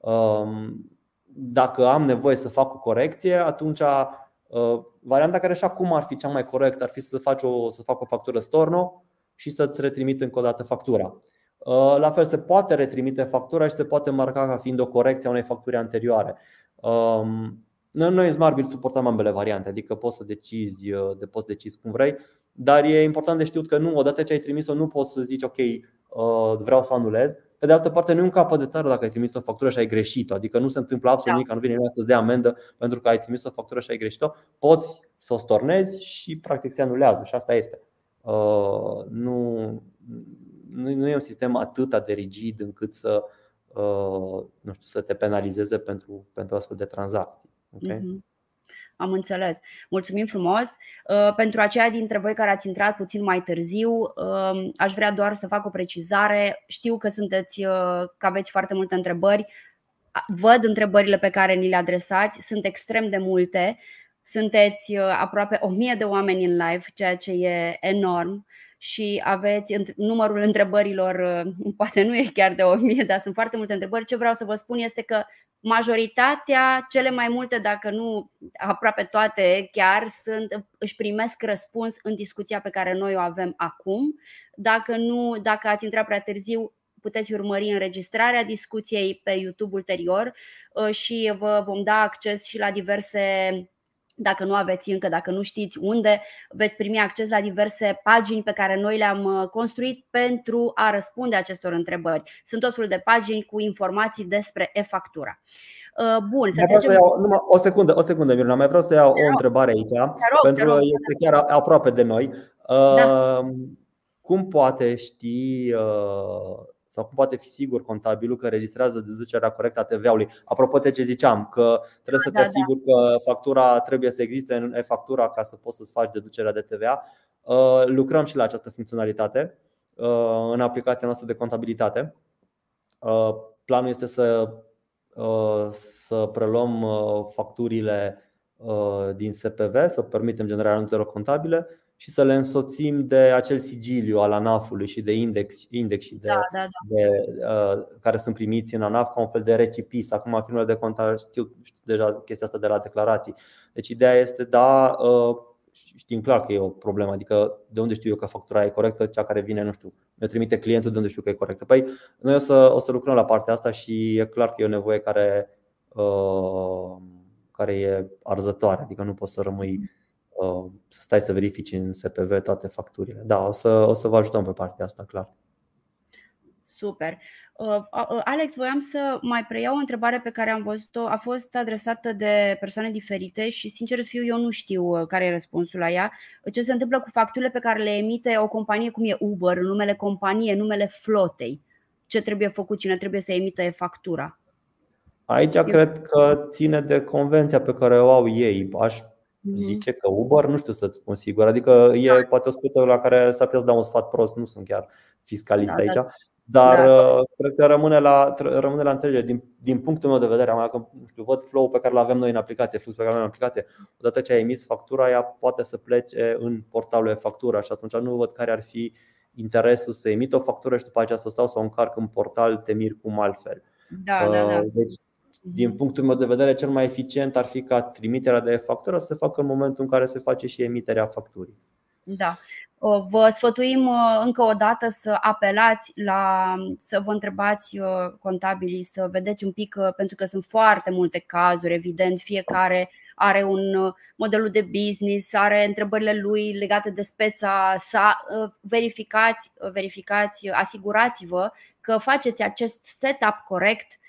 Um, dacă am nevoie să fac o corecție, atunci uh, varianta care și acum ar fi cea mai corectă ar fi să, faci o, să fac o factură storno și să-ți retrimit încă o dată factura. Uh, la fel se poate retrimite factura și se poate marca ca fiind o corecție a unei facturi anterioare. Um, noi în Smartbill suportăm ambele variante, adică poți să decizi, uh, de poți decizi cum vrei, dar e important de știut că nu, odată ce ai trimis-o, nu poți să zici ok, uh, vreau să anulez. Pe de altă parte, nu e un capăt de țară dacă ai trimis o factură și ai greșit-o, adică nu se întâmplă absolut da. nimic, nu vine nimeni să-ți dea amendă pentru că ai trimis o factură și ai greșit-o. Poți să o stornezi și practic se anulează și asta este. Nu, nu, nu e un sistem atât de rigid încât să, uh, nu știu, să te penalizeze pentru, pentru astfel de tranzacții. Okay? Mm-hmm. Am înțeles. Mulțumim frumos. Uh, pentru aceia dintre voi care ați intrat puțin mai târziu, uh, aș vrea doar să fac o precizare. Știu că sunteți, că aveți foarte multe întrebări. Văd întrebările pe care ni le adresați, sunt extrem de multe. Sunteți aproape o mie de oameni în live, ceea ce e enorm și aveți numărul întrebărilor, uh, poate nu e chiar de o mie, dar sunt foarte multe întrebări. Ce vreau să vă spun este că majoritatea, cele mai multe, dacă nu aproape toate chiar, sunt, își primesc răspuns în discuția pe care noi o avem acum. Dacă, nu, dacă ați intrat prea târziu, puteți urmări înregistrarea discuției pe YouTube ulterior uh, și vă vom da acces și la diverse dacă nu aveți încă, dacă nu știți unde, veți primi acces la diverse pagini pe care noi le-am uh, construit pentru a răspunde acestor întrebări. Sunt tot felul de pagini cu informații despre e-factura. Uh, bun, să trecem... să iau, numai o secundă, o secundă, Miruna, mai vreau să iau o întrebare aici, rog, pentru că este chiar aproape de noi. Da. Uh, cum poate ști sau cum poate fi sigur contabilul că registrează deducerea corectă a TVA-ului. Apropo de ce ziceam, că trebuie să te da, asiguri da. că factura trebuie să existe în e-factura ca să poți să-ți faci deducerea de TVA. Uh, lucrăm și la această funcționalitate uh, în aplicația noastră de contabilitate. Uh, planul este să, să preluăm facturile din SPV, să permitem generarea notelor contabile și să le însoțim de acel sigiliu al ANAF-ului și de index, index și de, da, da, da. de uh, care sunt primiți în ANAF ca un fel de recipis. Acum firmele de contar știu, știu deja chestia asta de la declarații. Deci ideea este da uh, știm clar că e o problemă, adică de unde știu eu că factura e corectă, cea care vine, nu știu, mi trimite clientul de unde știu că e corectă. Păi noi o să, o să lucrăm la partea asta și e clar că e o nevoie care, uh, care e arzătoare, adică nu poți să rămâi Uh, să stai să verifici în SPV toate facturile. Da, o să, o să vă ajutăm pe partea asta, clar. Super. Uh, Alex, voiam să mai preiau o întrebare pe care am văzut-o. A fost adresată de persoane diferite și, sincer să fiu, eu nu știu uh, care e răspunsul la ea. Ce se întâmplă cu facturile pe care le emite o companie cum e Uber, numele companie, numele flotei? Ce trebuie făcut? Cine trebuie să emită e factura? Aici eu... cred că ține de convenția pe care o au ei. Aș Mhm. Zice că Uber, nu știu să-ți spun sigur. Adică e da. poate o spută la care s-ar putea să dau un sfat prost, nu sunt chiar fiscalist da, aici. Da. Dar da. Uh, cred că rămâne la, rămâne la înțelegere. Din, din punctul meu de vedere, dacă nu știu, văd flow pe care îl avem noi în aplicație, flux pe care l avem în aplicație, odată ce ai emis factura, ea poate să plece în portalul e factura și atunci nu văd care ar fi interesul să emit o factură și după aceea să stau să o încarc în portal, te mir cum altfel. Da, uh, da, da. Deci din mhm. punctul meu de vedere, cel mai eficient ar fi ca trimiterea de factură să se facă în momentul în care se face și emiterea facturii. Da. Vă sfătuim uh, încă o dată să apelați la să vă întrebați uh, contabilii, să vedeți un pic, uh, pentru că sunt foarte multe cazuri, evident, fiecare are un modelul de business, are întrebările lui legate de speța sa. Verificați, verificați, asigurați-vă că faceți acest setup corect Uh,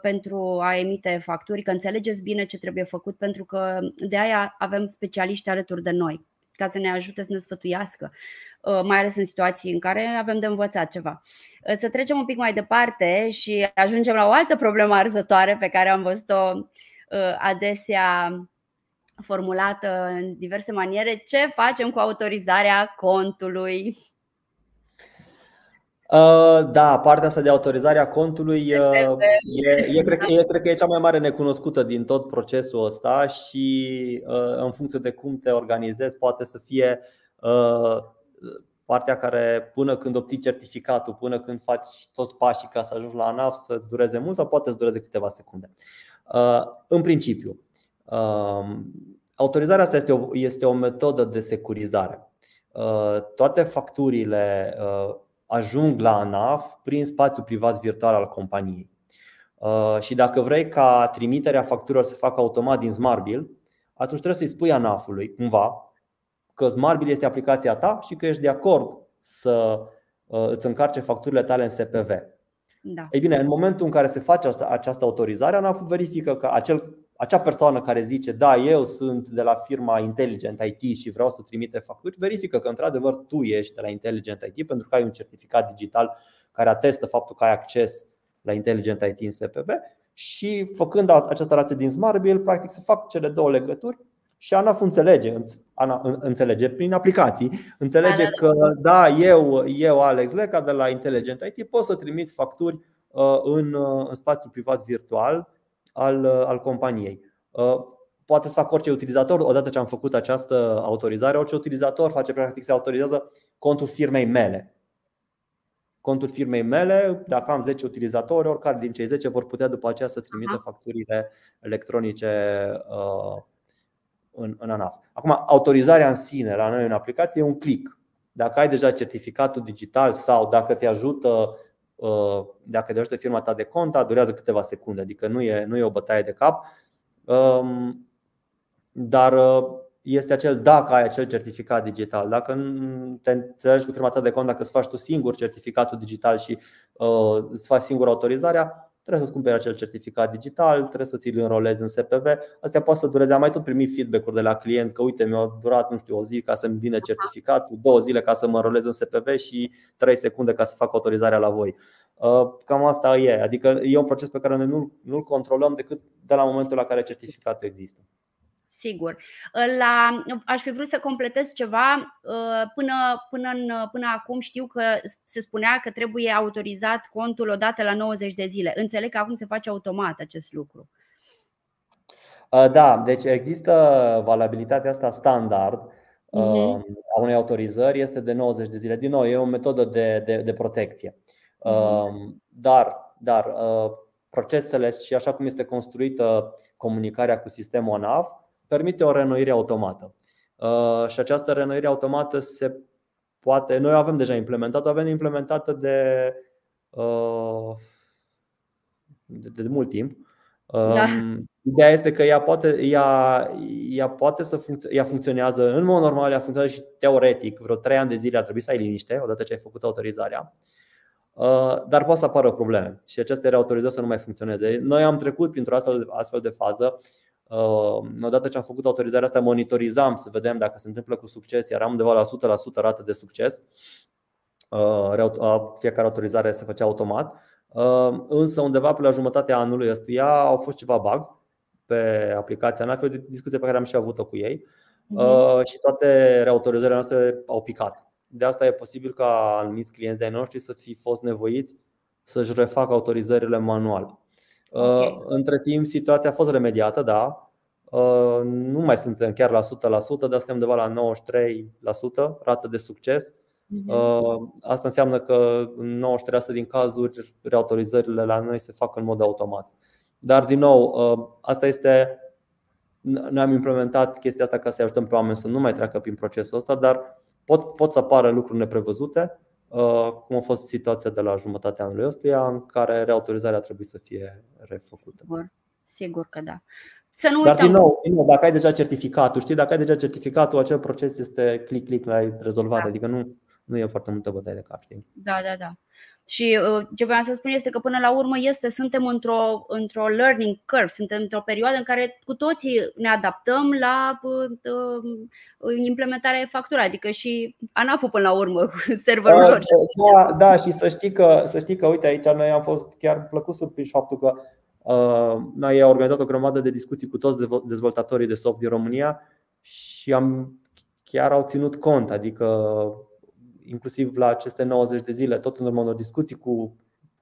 pentru a emite facturi, că înțelegeți bine ce trebuie făcut, pentru că de aia avem specialiști alături de noi ca să ne ajute să ne sfătuiască, uh, mai ales în situații în care avem de învățat ceva. Uh, să trecem un pic mai departe și ajungem la o altă problemă arzătoare pe care am văzut-o adesea formulată în diverse maniere. Ce facem cu autorizarea contului? Uh, da, partea asta de autorizare a contului uh, e, e, cred, e, cred că e cea mai mare necunoscută din tot procesul ăsta și uh, în funcție de cum te organizezi poate să fie partea care până când obții certificatul, până când faci toți pașii ca să ajungi la ANAF să-ți dureze mult sau poate să dureze câteva secunde. În principiu, autorizarea asta este o, este o metodă de securizare. Toate facturile ajung la ANAF prin spațiul privat virtual al companiei. Uh, și dacă vrei ca trimiterea facturilor să facă automat din SmartBill, atunci trebuie să-i spui ANAF-ului cumva că SmartBill este aplicația ta și că ești de acord să uh, îți încarce facturile tale în SPV. Da. Ei bine, în momentul în care se face această autorizare, ANAF verifică că acel acea persoană care zice da, eu sunt de la firma Intelligent IT și vreau să trimite facturi, verifică că într-adevăr tu ești de la Intelligent IT pentru că ai un certificat digital care atestă faptul că ai acces la Intelligent IT în SPV și făcând această relație din SmartBill, practic se fac cele două legături și ANAF înțelege, ANA înțelege prin aplicații, înțelege da, da, da. că da, eu, eu Alex Leca de la Intelligent IT pot să trimit facturi uh, în, uh, în spațiu privat virtual al, al companiei. Uh, poate să fac orice utilizator, odată ce am făcut această autorizare, orice utilizator face practic se autorizează contul firmei mele. Contul firmei mele, dacă am 10 utilizatori, oricare din cei 10 vor putea după aceea să trimită facturile electronice uh, în, în ANAF. Acum, autorizarea în sine la noi în aplicație e un click. Dacă ai deja certificatul digital sau dacă te ajută Uh, dacă te ajută firma ta de cont, durează câteva secunde, adică nu e, nu e o bătaie de cap. Um, dar uh, este acel dacă ai acel certificat digital. Dacă te înțelegi cu firma ta de cont, dacă îți faci tu singur certificatul digital și uh, îți faci singur autorizarea, trebuie să-ți cumperi acel certificat digital, trebuie să ți-l înrolezi în SPV. Astea poate să dureze. Am mai tot primit feedback-uri de la clienți că uite, mi-a durat, nu știu, o zi ca să-mi vină certificatul, două zile ca să mă înrolez în SPV și trei secunde ca să fac autorizarea la voi. Uh, cam asta e. Adică e un proces pe care noi nu-l, nu controlăm decât de la momentul la care certificatul există sigur. La, aș fi vrut să completez ceva. Uh, până, până, în, până acum știu că se spunea că trebuie autorizat contul odată la 90 de zile. Înțeleg că acum se face automat acest lucru. Uh, da, deci există valabilitatea asta standard uh-huh. a unei autorizări, este de 90 de zile. Din nou, e o metodă de, de, de protecție. Uh-huh. Dar, dar uh, procesele și așa cum este construită comunicarea cu sistemul ANAF, permite o renoire automată. Uh, și această renoire automată se poate, noi avem deja implementat, o avem implementată de, uh, de, de mult timp. Da. Um, ideea este că ea poate, ea, ea poate să funcț- ea funcționează în mod normal, ea funcționează și teoretic, vreo 3 ani de zile ar trebui să ai liniște odată ce ai făcut autorizarea. Uh, dar poate să apară probleme și aceste reautorizări să nu mai funcționeze. Noi am trecut printr-o astfel, astfel de fază Uh, odată ce am făcut autorizarea asta, monitorizam să vedem dacă se întâmplă cu succes, eram undeva la 100% rată de succes. Uh, fiecare autorizare se făcea automat. Uh, însă undeva pe la jumătatea anului ăstuia au fost ceva bug pe aplicația NAFI, o discuție pe care am și avut-o cu ei uh-huh. și toate reautorizările noastre au picat. De asta e posibil ca anumiți clienți de-ai noștri să fi fost nevoiți să-și refacă autorizările manual. Okay. Uh, între timp, situația a fost remediată, da. Uh, nu mai suntem chiar la 100%, dar suntem undeva la 93% rată de succes. Mhm. Uh, asta înseamnă că în 93% din cazuri reautorizările la noi se fac în mod automat. Dar, din nou, asta este. Noi am implementat chestia asta ca să ajutăm pe oameni să nu mai treacă prin procesul ăsta, dar pot, pot să apară lucruri neprevăzute Uh, cum a fost situația de la jumătatea anului ăstuia, în care reautorizarea a trebuit să fie refăcută. Sigur, sigur că da. Să nu Dar din nou, din nou, dacă ai deja certificatul, știi, dacă ai deja certificatul, acel proces este click-click, l-ai rezolvat, da. adică nu, nu e foarte multă bătaie de cap, știi? Da, da, da. Și uh, ce vreau să spun este că până la urmă este, suntem într-o, într-o learning curve, suntem într-o perioadă în care cu toții ne adaptăm la uh, uh, implementarea facturii, adică și ANAF până la urmă cu serverul lor. Da, da, și să știi, că, să știi că, uite, aici noi am fost chiar plăcut surprinși faptul că Noi am organizat o grămadă de discuții cu toți dezvoltatorii de soft din România și am chiar au ținut cont, adică inclusiv la aceste 90 de zile, tot în urmă unor discuții cu,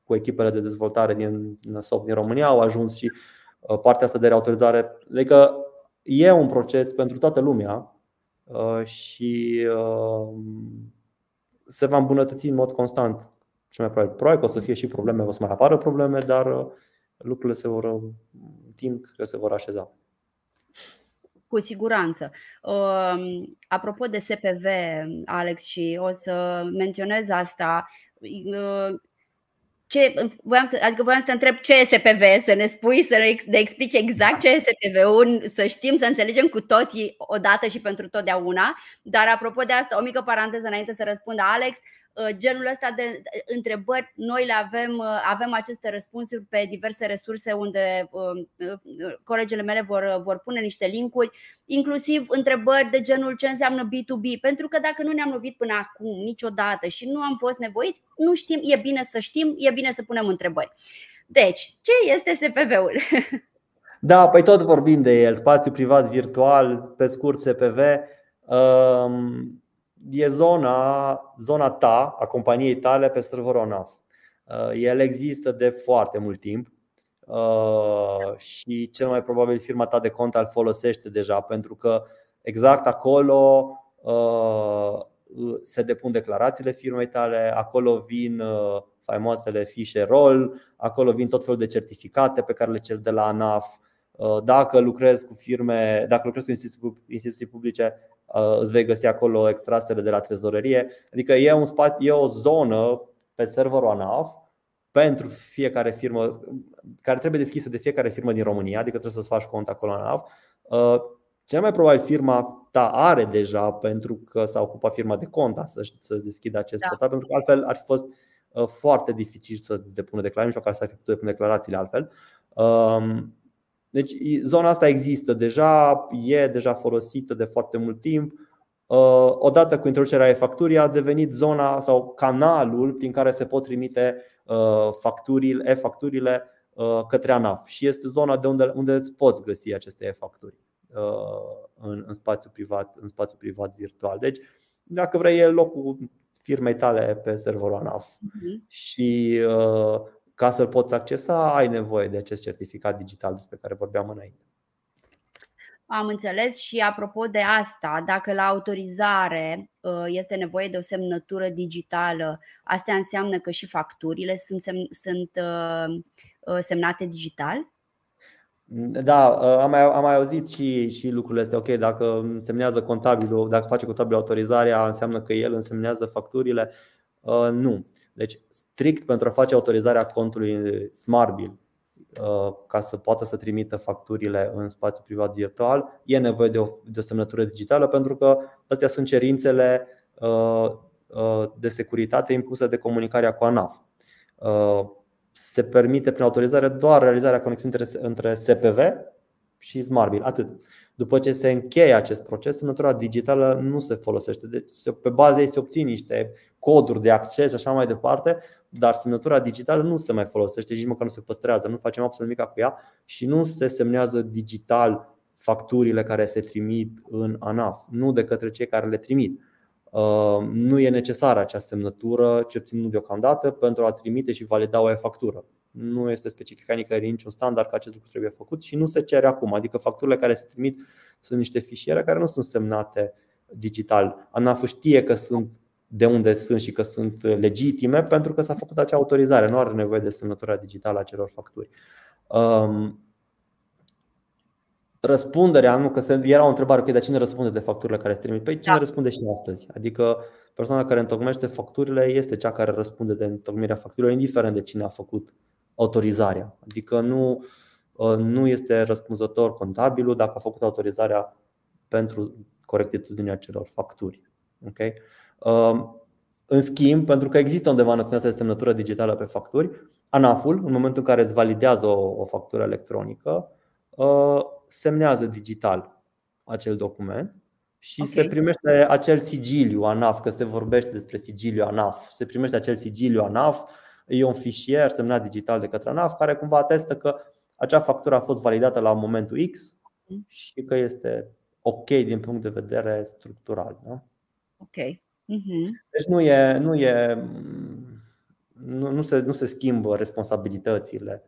cu echipele de dezvoltare din soft din România au ajuns și uh, partea asta de reautorizare. Adică e un proces pentru toată lumea uh, și uh, se va îmbunătăți în mod constant. Și mai probabil, probabil că o să fie și probleme, o să mai apară probleme, dar lucrurile se vor, în timp, că se vor așeza. Cu siguranță. Apropo de SPV, Alex, și o să menționez asta, ce, voiam să, adică voiam să te întreb ce e SPV, să ne spui, să ne explici exact ce e SPV-ul, să știm, să înțelegem cu toții odată și pentru totdeauna. Dar apropo de asta, o mică paranteză înainte să răspundă Alex, Uh, genul ăsta de întrebări, noi le avem, uh, avem aceste răspunsuri pe diverse resurse unde uh, colegele mele vor, vor pune niște linkuri, inclusiv întrebări de genul ce înseamnă B2B, pentru că dacă nu ne-am lovit până acum niciodată și nu am fost nevoiți, nu știm, e bine să știm, e bine să punem întrebări. Deci, ce este SPV-ul? Da, păi tot vorbim de el, spațiu privat virtual, pe scurt SPV. Um e zona, zona ta, a companiei tale pe serverul ONAF. Uh, el există de foarte mult timp uh, și cel mai probabil firma ta de cont îl folosește deja pentru că exact acolo uh, se depun declarațiile firmei tale, acolo vin faimoasele fișe roll, acolo vin tot felul de certificate pe care le cer de la ANAF. Dacă lucrezi cu firme, dacă lucrezi cu instituții, instituții publice, Uh, îți vei găsi acolo extrasele de la trezorerie. Adică e, un spațiu, e o zonă pe serverul ANAF pentru fiecare firmă care trebuie deschisă de fiecare firmă din România, adică trebuie să-ți faci cont acolo în ANAF. Uh, cel mai probabil firma ta are deja pentru că s-a ocupat firma de cont să-și deschidă acest da. portal, pentru că altfel ar fi fost uh, foarte dificil să depună declarații, nu știu să fi putut depune declarațiile altfel. Um, deci zona asta există deja, e deja folosită de foarte mult timp. Uh, odată cu introducerea e-facturii a devenit zona sau canalul prin care se pot trimite uh, facturile, e-facturile uh, către ANAF și este zona de unde, unde îți poți găsi aceste e-facturi în, în, spațiu privat, în spațiu privat virtual. Deci, dacă vrei, e locul firmei tale pe serverul ANAF. Uh-huh. Și ca să-l poți accesa, ai nevoie de acest certificat digital despre care vorbeam înainte. Am înțeles și apropo de asta, dacă la autorizare uh, este nevoie de o semnătură digitală, asta înseamnă că și facturile sunt, semn- sunt uh, uh, semnate digital? Da, am mai, am mai auzit și, și lucrurile astea. Ok, dacă semnează contabilul, dacă face contabilul autorizarea, înseamnă că el însemnează facturile. Uh, nu. Deci, strict pentru a face autorizarea contului SmartBill uh, ca să poată să trimită facturile în spațiu privat virtual, e nevoie de o, de o semnătură digitală pentru că astea sunt cerințele uh, de securitate impuse de comunicarea cu ANAF. Se permite prin autorizare doar realizarea conexiunii între SPV și SmartBill, atât. După ce se încheie acest proces, semnătura digitală nu se folosește. Deci, pe bază ei se obțin niște coduri de acces și așa mai departe, dar semnătura digitală nu se mai folosește și nici măcar nu se păstrează, nu facem absolut nimic cu ea și nu se semnează digital facturile care se trimit în ANAF, nu de către cei care le trimit. Uh, nu e necesară acea semnătură, ce puțin nu deocamdată, pentru a trimite și valida o e-factură. Nu este specificat nicăieri niciun standard că acest lucru trebuie făcut și nu se cere acum. Adică facturile care se trimit sunt niște fișiere care nu sunt semnate digital. ANAF știe că sunt de unde sunt și că sunt legitime pentru că s-a făcut acea autorizare. Nu are nevoie de semnătura digitală a celor facturi. Um, răspunderea, nu că era o întrebare, ok, dar cine răspunde de facturile care se trimit? Păi cine da. răspunde și astăzi? Adică persoana care întocmește facturile este cea care răspunde de întocmirea facturilor, indiferent de cine a făcut autorizarea. Adică nu, uh, nu este răspunzător contabilul dacă a făcut autorizarea pentru corectitudinea celor facturi. Okay? Um, în schimb, pentru că există undeva noțiunea de semnătură digitală pe facturi, ANAF-ul, în momentul în care îți validează o, o factură electronică, uh, semnează digital acel document și okay. se primește acel sigiliu ANAF, că se vorbește despre sigiliu ANAF. Se primește acel sigiliu ANAF, e un fișier semnat digital de către ANAF care cumva atestă că acea factură a fost validată la momentul X și că este ok din punct de vedere structural. Da? Ok. Uh-huh. Deci nu e, nu e nu, nu, se, nu se schimbă responsabilitățile.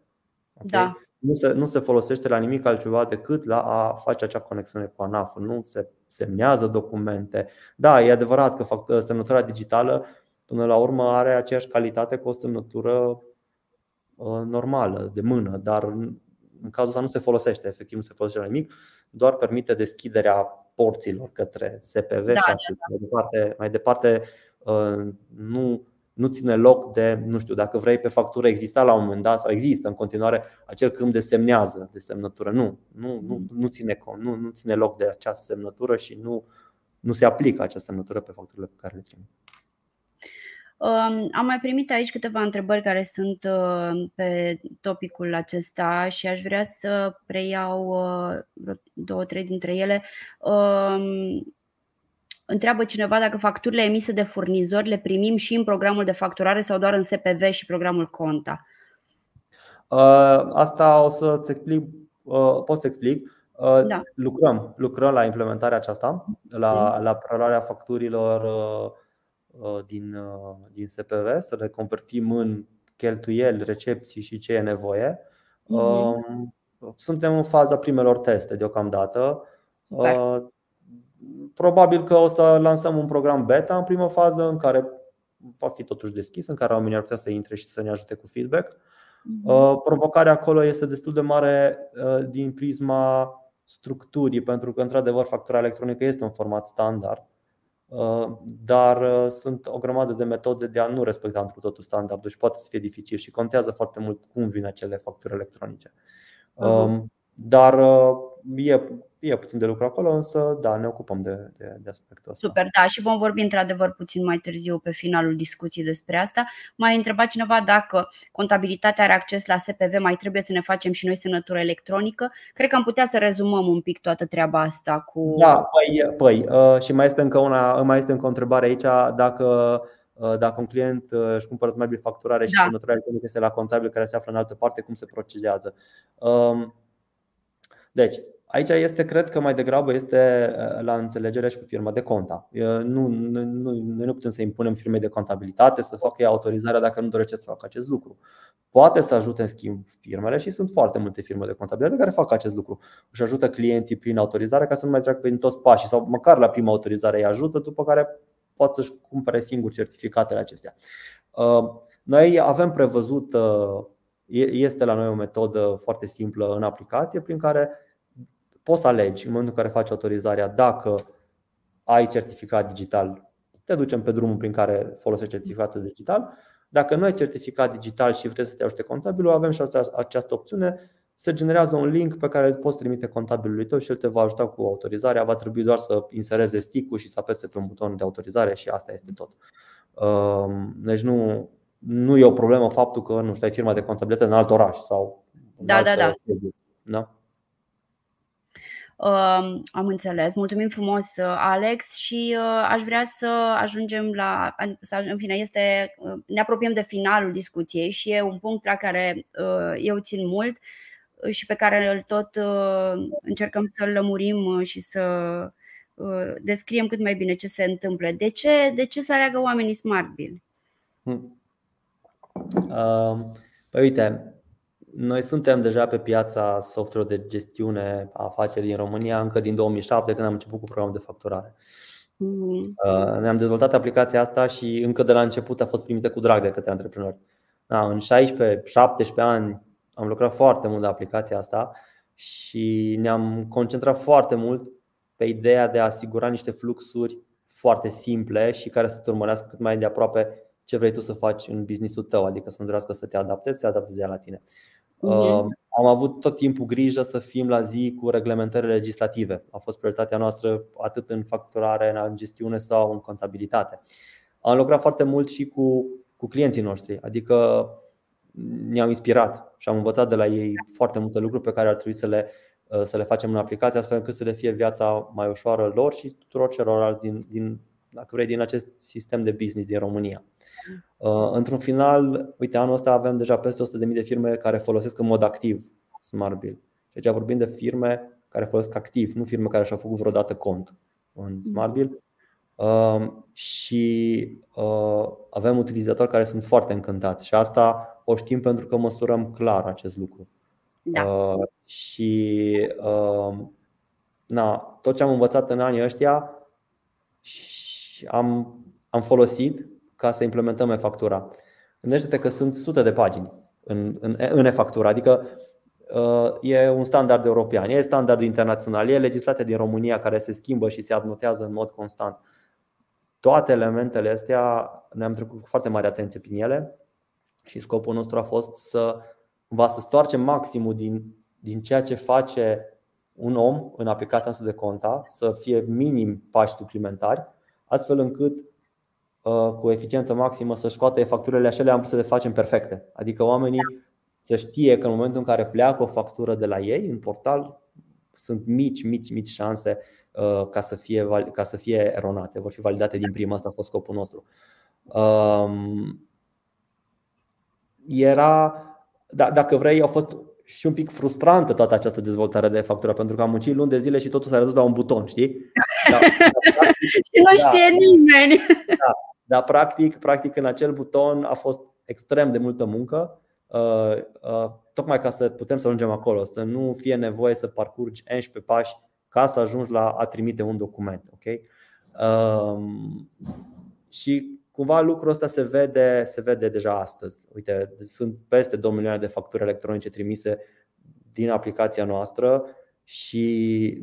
Okay? Da. Nu, se, nu se folosește la nimic altceva decât la a face acea conexiune cu ANAF. Nu se semnează documente. Da, e adevărat că semnătura digitală până la urmă are aceeași calitate cu o semnătură uh, normală, de mână, dar în cazul ăsta nu se folosește, efectiv nu se folosește la nimic, doar permite deschiderea porților către SPV da, și atât. Da, da. Mai departe, mai departe uh, nu, nu ține loc de, nu știu, dacă vrei pe factură exista la un moment dat sau există în continuare acel câmp de semnează, de semnătură. Nu, nu, nu, nu, ține, nu, nu ține loc de această semnătură și nu, nu se aplică această semnătură pe facturile pe care le trimit. Am mai primit aici câteva întrebări care sunt uh, pe topicul acesta și aș vrea să preiau uh, două, trei dintre ele. Întreabă cineva dacă facturile emise de furnizori le primim și în programul de facturare sau doar în SPV și programul Conta. Uh, asta o să-ți explic, pot să explic. Da. Lucrăm, lucrăm la implementarea aceasta, la, mm. la preluarea facturilor Uh, din, uh, din SPV, să le convertim în cheltuieli, recepții și ce e nevoie. Mm-hmm. Suntem în faza primelor teste deocamdată. Super. Uh, probabil că o să lansăm un program beta în primă fază în care va fi totuși deschis, în care oamenii ar putea să intre și să ne ajute cu feedback. Mm-hmm. Provocarea acolo este destul de mare din prisma structurii, pentru că, într-adevăr, factura electronică este un format standard Uh, dar uh, sunt o grămadă de metode de a nu respecta într totul standardul și poate să fie dificil și contează foarte mult cum vin acele facturi electronice. Uh-huh. Dar uh, e, e puțin de lucru acolo, însă da, ne ocupăm de, de, de aspectul ăsta. Super, da, și vom vorbi într-adevăr puțin mai târziu pe finalul discuției despre asta. Mai întrebat cineva dacă contabilitatea are acces la SPV, mai trebuie să ne facem și noi semnătură electronică. Cred că am putea să rezumăm un pic toată treaba asta cu. Da, păi, păi uh, și mai este încă una, mai este încă o întrebare aici dacă uh, dacă un client își cumpără mai bine facturare și da. semnătura electronică este la contabil care se află în altă parte, cum se procedează? Um, deci, aici este, cred că mai degrabă este uh, la înțelegere și cu firma de conta. Nu, nu, nu, noi nu putem să impunem firmei de contabilitate să facă autorizarea dacă nu dorește să facă acest lucru. Poate să ajute în schimb firmele și sunt foarte multe firme de contabilitate care fac acest lucru. Își ajută clienții prin autorizare ca să nu mai treacă prin toți pașii sau măcar la prima autorizare îi ajută, după care pot să-și cumpere singur certificatele acestea. Uh, noi avem prevăzut uh, este la noi o metodă foarte simplă în aplicație prin care poți să alegi în momentul în care faci autorizarea dacă ai certificat digital, te ducem pe drumul prin care folosești certificatul digital. Dacă nu ai certificat digital și vrei să te ajute contabilul, avem și această opțiune. Se generează un link pe care îl poți trimite contabilului tău și el te va ajuta cu autorizarea. Va trebui doar să insereze stick și să apese pe un buton de autorizare și asta este tot. Deci nu, nu e o problemă faptul că nu știu, ai firma de contabilitate în alt oraș sau da, da, da. da. Uh, am înțeles. Mulțumim frumos, uh, Alex, și uh, aș vrea să ajungem la. Să, în fine, este, uh, ne apropiem de finalul discuției și e un punct la care uh, eu țin mult uh, și pe care îl tot uh, încercăm să-l lămurim și să uh, descriem cât mai bine ce se întâmplă. De ce, de ce să aleagă oamenii Smart Bill? Hmm. Păi uite, noi suntem deja pe piața software de gestiune a afacerii din România încă din 2007 când am început cu programul de facturare. Mm-hmm. Ne-am dezvoltat aplicația asta și încă de la început a fost primită cu drag de către antreprenori. Da, în 16-17 ani am lucrat foarte mult la aplicația asta și ne-am concentrat foarte mult pe ideea de a asigura niște fluxuri foarte simple și care să te urmărească cât mai de aproape ce vrei tu să faci în businessul tău, adică să nu dorească să te adaptezi, să te adapteze la tine. Uh-huh. Am avut tot timpul grijă să fim la zi cu reglementările legislative. A fost prioritatea noastră atât în facturare, în gestiune sau în contabilitate. Am lucrat foarte mult și cu, cu clienții noștri, adică ne-am inspirat și am învățat de la ei foarte multe lucruri pe care ar trebui să le, să le facem în aplicație, astfel încât să le fie viața mai ușoară lor și tuturor celorlalți din, din, dacă vrei, din acest sistem de business din România. Uh, într-un final, uite, anul ăsta avem deja peste 100.000 de firme care folosesc în mod activ Smart Bill. Deci vorbim de firme care folosesc activ, nu firme care și-au făcut vreodată cont în Smart Bill. Uh, și uh, avem utilizatori care sunt foarte încântați și asta o știm pentru că măsurăm clar acest lucru. Da. Uh, și uh, na, tot ce am învățat în anii ăștia și am, am folosit ca să implementăm e-factura. Gândește-te că sunt sute de pagini în, în, în e-factura, adică uh, e un standard european, e standard internațional, e legislația din România care se schimbă și se adnotează în mod constant. Toate elementele astea ne-am trecut cu foarte mare atenție prin ele și scopul nostru a fost să va să stoarcem maximul din, din ceea ce face un om în aplicația noastră de conta, să fie minim pași suplimentari, astfel încât uh, cu eficiență maximă să scoată facturile așa am să le facem perfecte. Adică oamenii să știe că în momentul în care pleacă o factură de la ei în portal, sunt mici, mici, mici șanse uh, ca să fie, ca să fie eronate, vor fi validate din prima, asta a fost scopul nostru. Um, era, da, dacă vrei, a fost și un pic frustrantă toată această dezvoltare de factură, pentru că am muncit luni de zile și totul s-a redus la un buton, știi? Da, da, și nu știe da, nimeni. Da, dar practic, practic în acel buton a fost extrem de multă muncă, uh, uh, tocmai ca să putem să ajungem acolo, să nu fie nevoie să parcurgi 11 pași ca să ajungi la a trimite un document. Okay? Um, și cumva lucrul ăsta se vede, se vede deja astăzi. Uite, sunt peste 2 milioane de facturi electronice trimise din aplicația noastră și 99,9%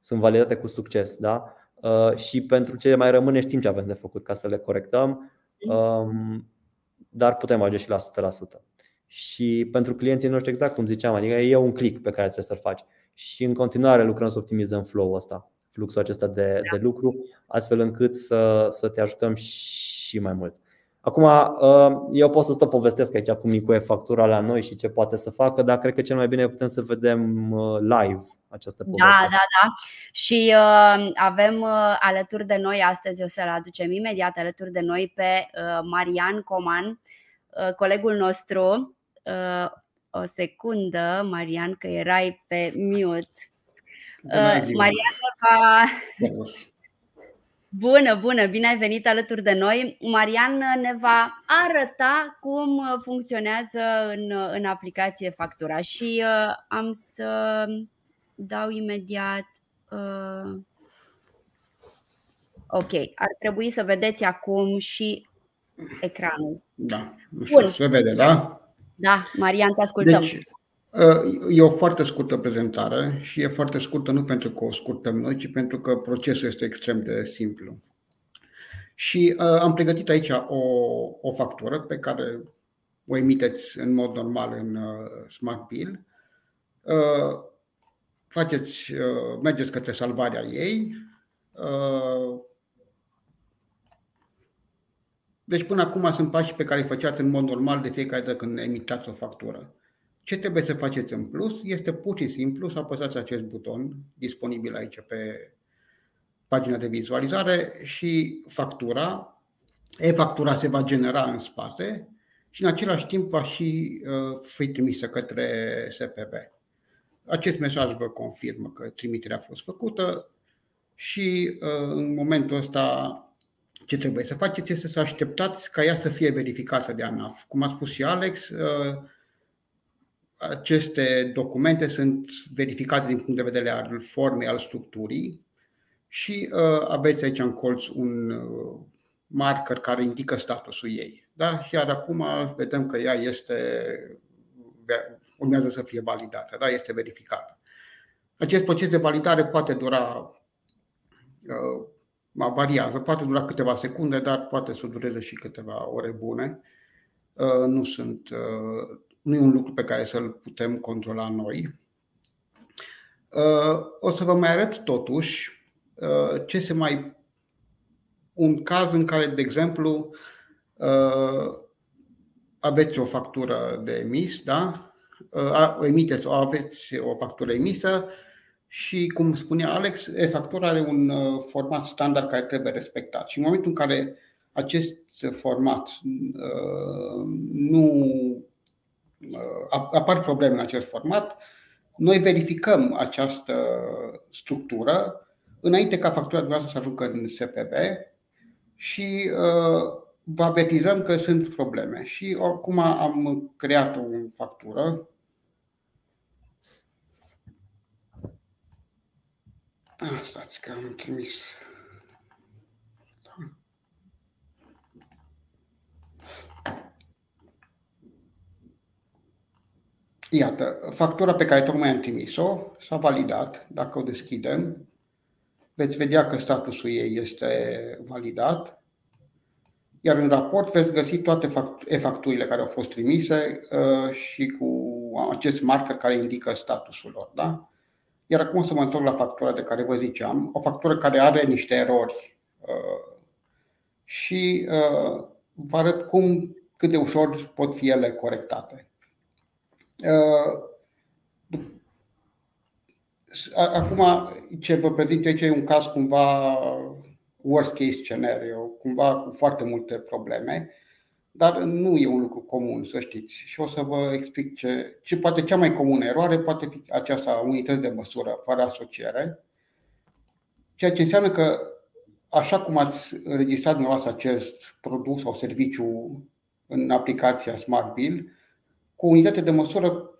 sunt validate cu succes. Da? Uh, și pentru ce mai rămâne știm ce avem de făcut ca să le corectăm, um, dar putem ajunge și la 100%. Și pentru clienții noștri, exact cum ziceam, adică e un click pe care trebuie să-l faci. Și în continuare lucrăm să optimizăm flow-ul ăsta fluxul acesta de, da. de lucru, astfel încât să, să te ajutăm și mai mult. Acum, uh, eu pot să stau povestesc aici cum e factura la noi și ce poate să facă, dar cred că cel mai bine putem să vedem uh, live această da, poveste. Da, da, da. Și uh, avem uh, alături de noi astăzi, o să-l aducem imediat alături de noi pe uh, Marian Coman, uh, colegul nostru. Uh, o secundă, Marian, că erai pe mute. Uh, Marian va... Bună, bună, bine ai venit alături de noi. Marian ne va arăta cum funcționează în, în aplicație factura și uh, am să dau imediat. Uh, ok, ar trebui să vedeți acum și ecranul. Da, nu știu, se vede, da? Da, Marian, te ascultăm. Deci, E o foarte scurtă prezentare și e foarte scurtă nu pentru că o scurtăm noi, ci pentru că procesul este extrem de simplu. Și uh, am pregătit aici o, o factură pe care o emiteți în mod normal în uh, Smart Bill. Uh, faceți, uh, mergeți către salvarea ei. Uh, deci până acum sunt pașii pe care îi făceați în mod normal de fiecare dată când emitați o factură. Ce trebuie să faceți în plus este pur și simplu să apăsați acest buton disponibil aici pe pagina de vizualizare și factura. E-factura se va genera în spate și în același timp va și uh, fi trimisă către SPV. Acest mesaj vă confirmă că trimiterea a fost făcută și uh, în momentul ăsta ce trebuie să faceți este să așteptați ca ea să fie verificată de ANAF. Cum a spus și Alex, uh, aceste documente sunt verificate din punct de vedere al formei, al structurii și uh, aveți aici în colț un uh, marker care indică statusul ei. Da? Și iar acum vedem că ea este, urmează să fie validată, da? este verificată. Acest proces de validare poate dura, uh, variază, poate dura câteva secunde, dar poate să dureze și câteva ore bune. Uh, nu sunt uh, nu e un lucru pe care să-l putem controla noi. Uh, o să vă mai arăt totuși uh, ce se mai. Un caz în care, de exemplu, uh, aveți o factură de emis, da? O emiteți, o aveți o factură emisă și, cum spunea Alex, e-factura are un format standard care trebuie respectat. Și în momentul în care acest format nu apar probleme în acest format, noi verificăm această structură înainte ca factura dumneavoastră să ajungă în SPB și uh, vă avertizăm că sunt probleme. Și acum am creat o factură. Asta că am trimis. Iată, factura pe care tocmai am trimis-o s-a validat. Dacă o deschidem, veți vedea că statusul ei este validat. Iar în raport veți găsi toate e-facturile care au fost trimise uh, și cu acest marker care indică statusul lor. Da? Iar acum o să mă întorc la factura de care vă ziceam, o factură care are niște erori uh, și uh, vă arăt cum, cât de ușor pot fi ele corectate. Acum, ce vă prezint aici e un caz cumva worst case scenario, cumva cu foarte multe probleme, dar nu e un lucru comun, să știți. Și o să vă explic ce, ce poate cea mai comună eroare poate fi aceasta unități de măsură fără asociere, ceea ce înseamnă că așa cum ați înregistrat dumneavoastră acest produs sau serviciu în aplicația Smart Bill, cu unitate de măsură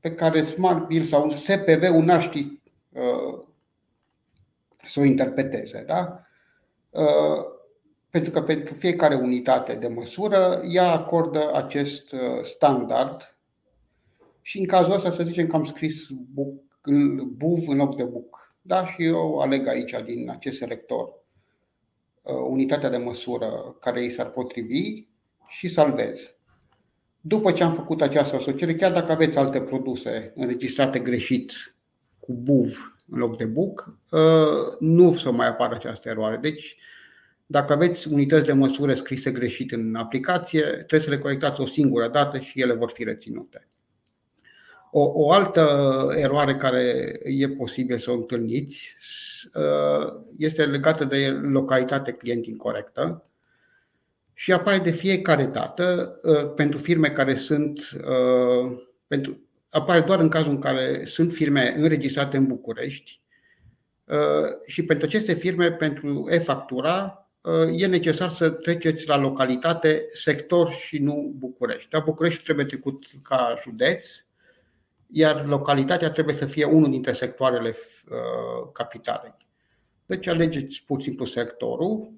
pe care Smart Bill sau un SPV-ul n-ar ști uh, să o interpreteze. Da? Uh, pentru că pentru fiecare unitate de măsură ea acordă acest uh, standard și în cazul ăsta să zicem că am scris BUV în loc de BUC. Da? Și eu aleg aici din acest selector uh, unitatea de măsură care îi s-ar potrivi și salvez. După ce am făcut această asociere, chiar dacă aveți alte produse înregistrate greșit cu BUV în loc de BUC, nu să mai apară această eroare. Deci, dacă aveți unități de măsură scrise greșit în aplicație, trebuie să le corectați o singură dată și ele vor fi reținute. O, o altă eroare care e posibil să o întâlniți este legată de localitate client incorrectă și apare de fiecare dată pentru firme care sunt pentru, apare doar în cazul în care sunt firme înregistrate în București și pentru aceste firme, pentru e-factura, Uh, e necesar să treceți la localitate, sector și nu București. Dar București trebuie trecut ca județ, iar localitatea trebuie să fie unul dintre sectoarele uh, capitalei. Deci alegeți pur și simplu sectorul, uh,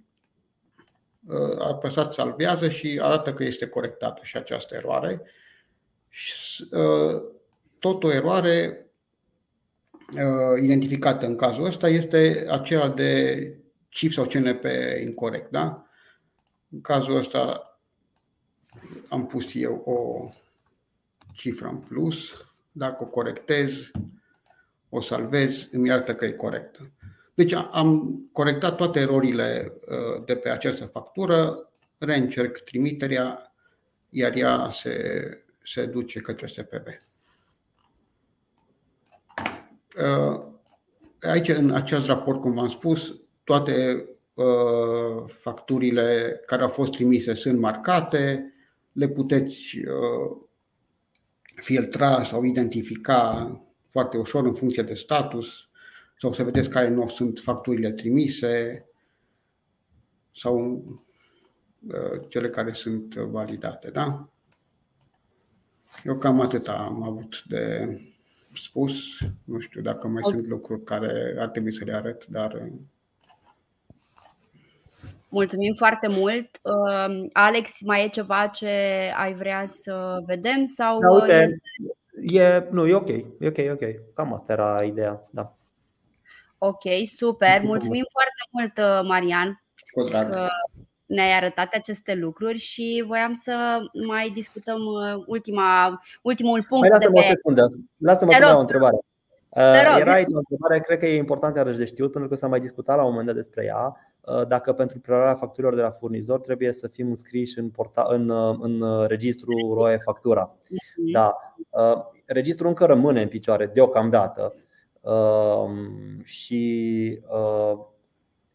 apăsați salvează și arată că este corectată și această eroare. Tot o eroare identificată în cazul ăsta este acela de CIF sau CNP incorrect. Da? În cazul ăsta am pus eu o cifră în plus. Dacă o corectez, o salvez, îmi iartă că e corectă. Deci am corectat toate erorile uh, de pe această factură, reîncerc trimiterea, iar ea se, se duce către SPB. Uh, aici, în acest raport, cum v-am spus, toate uh, facturile care au fost trimise sunt marcate, le puteți uh, filtra sau identifica foarte ușor în funcție de status sau să vedeți care nu sunt facturile trimise sau uh, cele care sunt validate. Da? Eu cam atât am avut de spus. Nu știu dacă mai okay. sunt lucruri care ar trebui să le arăt, dar Mulțumim foarte mult. Uh, Alex, mai e ceva ce ai vrea să vedem? Sau da, uite, este... e, nu, e ok, e ok, e ok. Cam asta era ideea, da. Ok, super. Mulțumim foarte mult, uh, Marian. Cu drag. Că ne-ai arătat aceste lucruri și voiam să mai discutăm uh, ultima, ultimul punct. Mai lasă-mă de pe... o secundă. Lasă-mă să o întrebare. Era aici o întrebare, cred că e important iarăși de știut, pentru că s-a mai discutat la un moment dat despre ea. Uh, dacă pentru preluarea facturilor de la furnizor trebuie să fim înscriși în, porta, în, uh, în uh, registru ROE factura. Mhm. Da. Registrul încă rămâne în picioare deocamdată și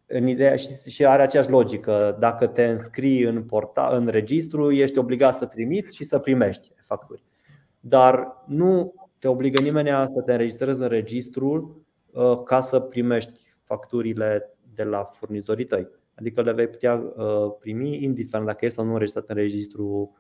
în ideea și are aceeași logică. Dacă te înscrii în, porta, în registru, ești obligat să trimiți și să primești facturi. dar nu te obligă nimeni să te înregistrezi în registrul ca să primești facturile de la furnizorii tăi. Adică le vei putea primi indiferent dacă este sau nu înregistrat în registru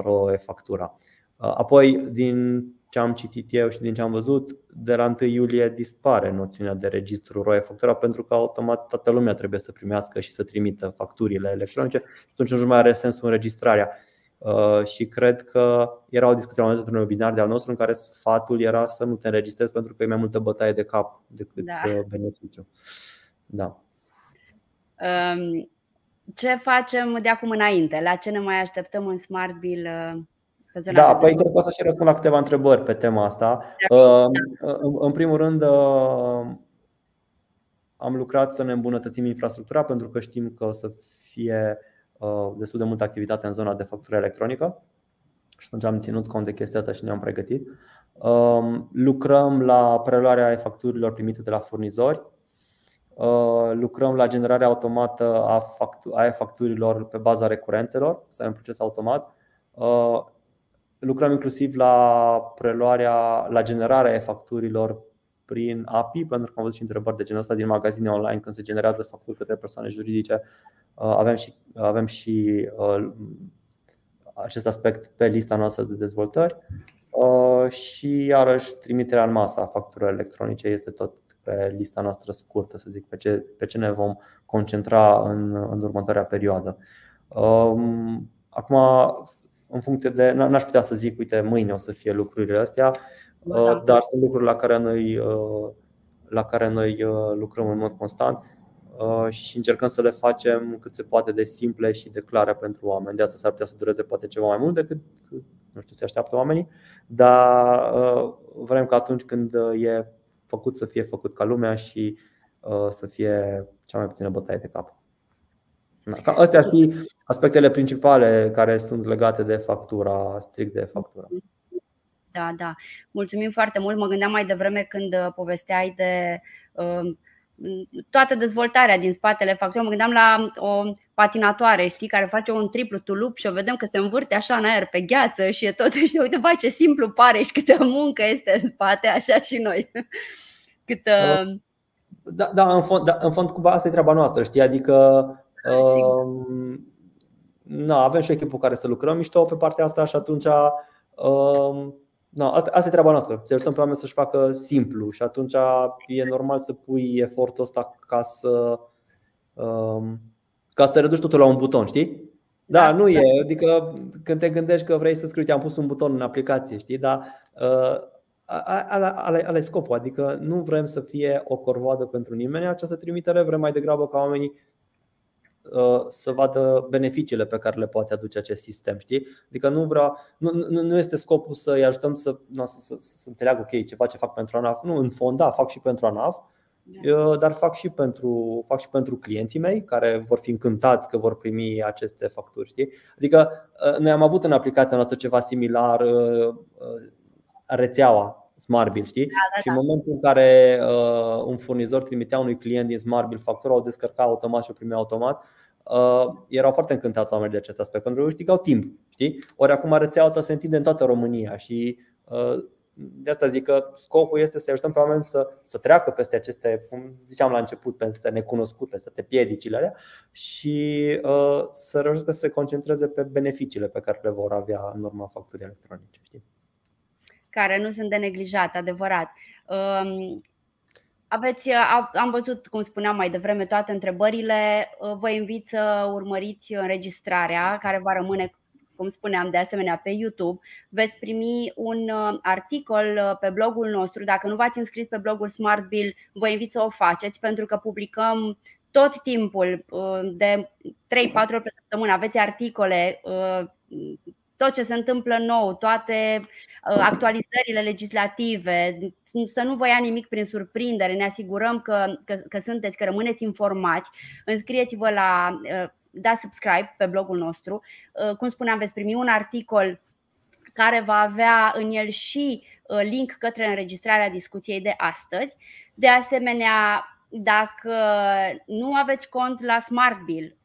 ROE factura. Apoi, din ce am citit eu și din ce am văzut, de la 1 iulie dispare noțiunea de registru ROE factura pentru că automat toată lumea trebuie să primească și să trimită facturile electronice și atunci nu mai are sensul înregistrarea. Uh, și cred că era o discuție la un moment dat webinar de al nostru în care sfatul era să nu te înregistrezi pentru că e mai multă bătaie de cap decât da. Uh, beneficiu. Da. Um, ce facem de acum înainte? La ce ne mai așteptăm în Smart Bill? Uh, da, păi cred că o să și răspund la câteva întrebări pe tema asta. Da. În primul rând, am lucrat să ne îmbunătățim infrastructura pentru că știm că o să fie destul de multă activitate în zona de factură electronică și atunci am ținut cont de chestia asta și ne-am pregătit. Lucrăm la preluarea facturilor primite de la furnizori. Lucrăm la generarea automată a facturilor pe baza recurențelor, să avem proces automat Lucrăm inclusiv la preluarea, la generarea e-facturilor prin API, pentru că am văzut și întrebări de genul ăsta din magazine online când se generează facturi către persoane juridice. Uh, avem și, avem și uh, acest aspect pe lista noastră de dezvoltări uh, și iarăși trimiterea în masă a facturilor electronice este tot pe lista noastră scurtă, să zic, pe ce, pe ce ne vom concentra în, în următoarea perioadă. Um, acum, în funcție de. N-aș putea să zic, uite, mâine o să fie lucrurile astea, da. Uh, dar sunt lucruri la care noi, uh, la care noi uh, lucrăm în mod constant și încercăm să le facem cât se poate de simple și de clare pentru oameni. De asta s-ar putea să dureze poate ceva mai mult decât nu știu, se așteaptă oamenii, dar vrem că atunci când e făcut să fie făcut ca lumea și să fie cea mai puțină bătaie de cap. Da, astea ar fi aspectele principale care sunt legate de factura, strict de factura. Da, da. Mulțumim foarte mult. Mă gândeam mai devreme când uh, povesteai de uh, toată dezvoltarea din spatele facturii. Mă gândeam la o patinatoare, știi, care face un triplu tulup și o vedem că se învârte așa în aer pe gheață și e tot, știi, uite, vai ce simplu pare și câtă muncă este în spate, așa și noi. Câtă... Da, da, în fond, da, în fond cumva asta e treaba noastră, știi, adică na, avem și o echipă cu care să lucrăm mișto pe partea asta și atunci na, asta, asta e treaba noastră. Să ajutăm pe oameni să-și facă simplu și atunci e normal să pui efortul ăsta ca să ca să te reduci totul la un buton, știi? Da, da nu da. e. Adică când te gândești că vrei să scrii, am pus un buton în aplicație, știi? Dar uh, ala e scopul. Adică nu vrem să fie o corvoadă pentru nimeni această trimitere, vrem mai degrabă ca oamenii Uh, să vadă beneficiile pe care le poate aduce acest sistem. Știi? Adică nu, vrea, nu, nu, nu este scopul să-i ajutăm să, nu, să, să, să înțeleagă ok, ceva ce fac pentru ANAF. Nu, în fond, da, fac și pentru ANAF, da. uh, dar fac și, pentru, fac și pentru clienții mei care vor fi încântați că vor primi aceste facturi. Știi? Adică uh, noi am avut în aplicația noastră ceva similar, rețeaua SmartBill, știi? Da, da, și în da. momentul în care uh, un furnizor trimitea unui client din SmartBill factura, o descărca automat și o primea automat, uh, erau foarte încântați oamenii de acest aspect, pentru că câștigau timp. Știi? Ori acum rețeaua asta se întinde în toată România și uh, de asta zic că scopul este să ajutăm pe oameni să, să treacă peste aceste, cum ziceam la început, peste necunoscute, peste toate piedicile alea și uh, să reușească să se concentreze pe beneficiile pe care le vor avea în urma facturii electronice. Știi? Care nu sunt de neglijat, adevărat. Um, aveți, uh, am văzut, cum spuneam mai devreme, toate întrebările. Uh, vă invit să urmăriți înregistrarea care va rămâne, cum spuneam, de asemenea pe YouTube. Veți primi un uh, articol pe blogul nostru. Dacă nu v-ați înscris pe blogul Smart Bill, vă invit să o faceți pentru că publicăm tot timpul, de 3-4 ori pe săptămână, aveți articole, tot ce se întâmplă nou, toate Uh, actualizările legislative, să nu vă ia nimic prin surprindere, ne asigurăm că, că, că sunteți, că rămâneți informați. Înscrieți-vă la uh, da subscribe pe blogul nostru. Uh, cum spuneam, veți primi un articol care va avea în el și link către înregistrarea discuției de astăzi. De asemenea, dacă nu aveți cont la SmartBill,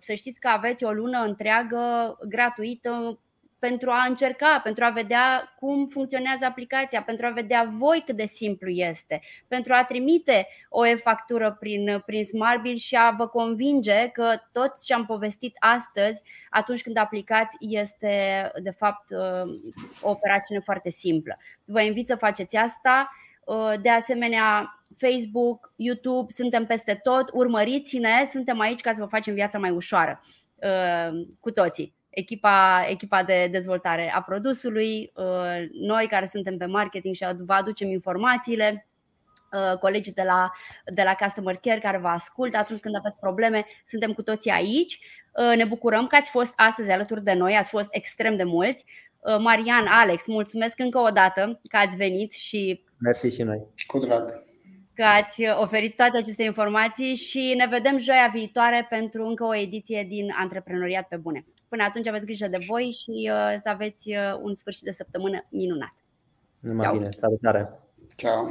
să știți că aveți o lună întreagă gratuită pentru a încerca, pentru a vedea cum funcționează aplicația, pentru a vedea voi cât de simplu este, pentru a trimite o e-factură prin, prin SmartBill și a vă convinge că tot ce am povestit astăzi, atunci când aplicați, este de fapt o operațiune foarte simplă. Vă invit să faceți asta. De asemenea, Facebook, YouTube, suntem peste tot, urmăriți-ne, suntem aici ca să vă facem viața mai ușoară cu toții echipa, echipa de dezvoltare a produsului, uh, noi care suntem pe marketing și vă aducem informațiile, uh, colegii de la, de la Customer Care care vă ascultă atunci când aveți probleme, suntem cu toții aici. Uh, ne bucurăm că ați fost astăzi alături de noi, ați fost extrem de mulți. Marian, Alex, mulțumesc încă o dată că ați venit și. Mersi și noi. Cu drag că ați oferit toate aceste informații și ne vedem joia viitoare pentru încă o ediție din Antreprenoriat pe Bune. Până atunci aveți grijă de voi și uh, să aveți uh, un sfârșit de săptămână minunat. Numai bine, salutare! Ciao!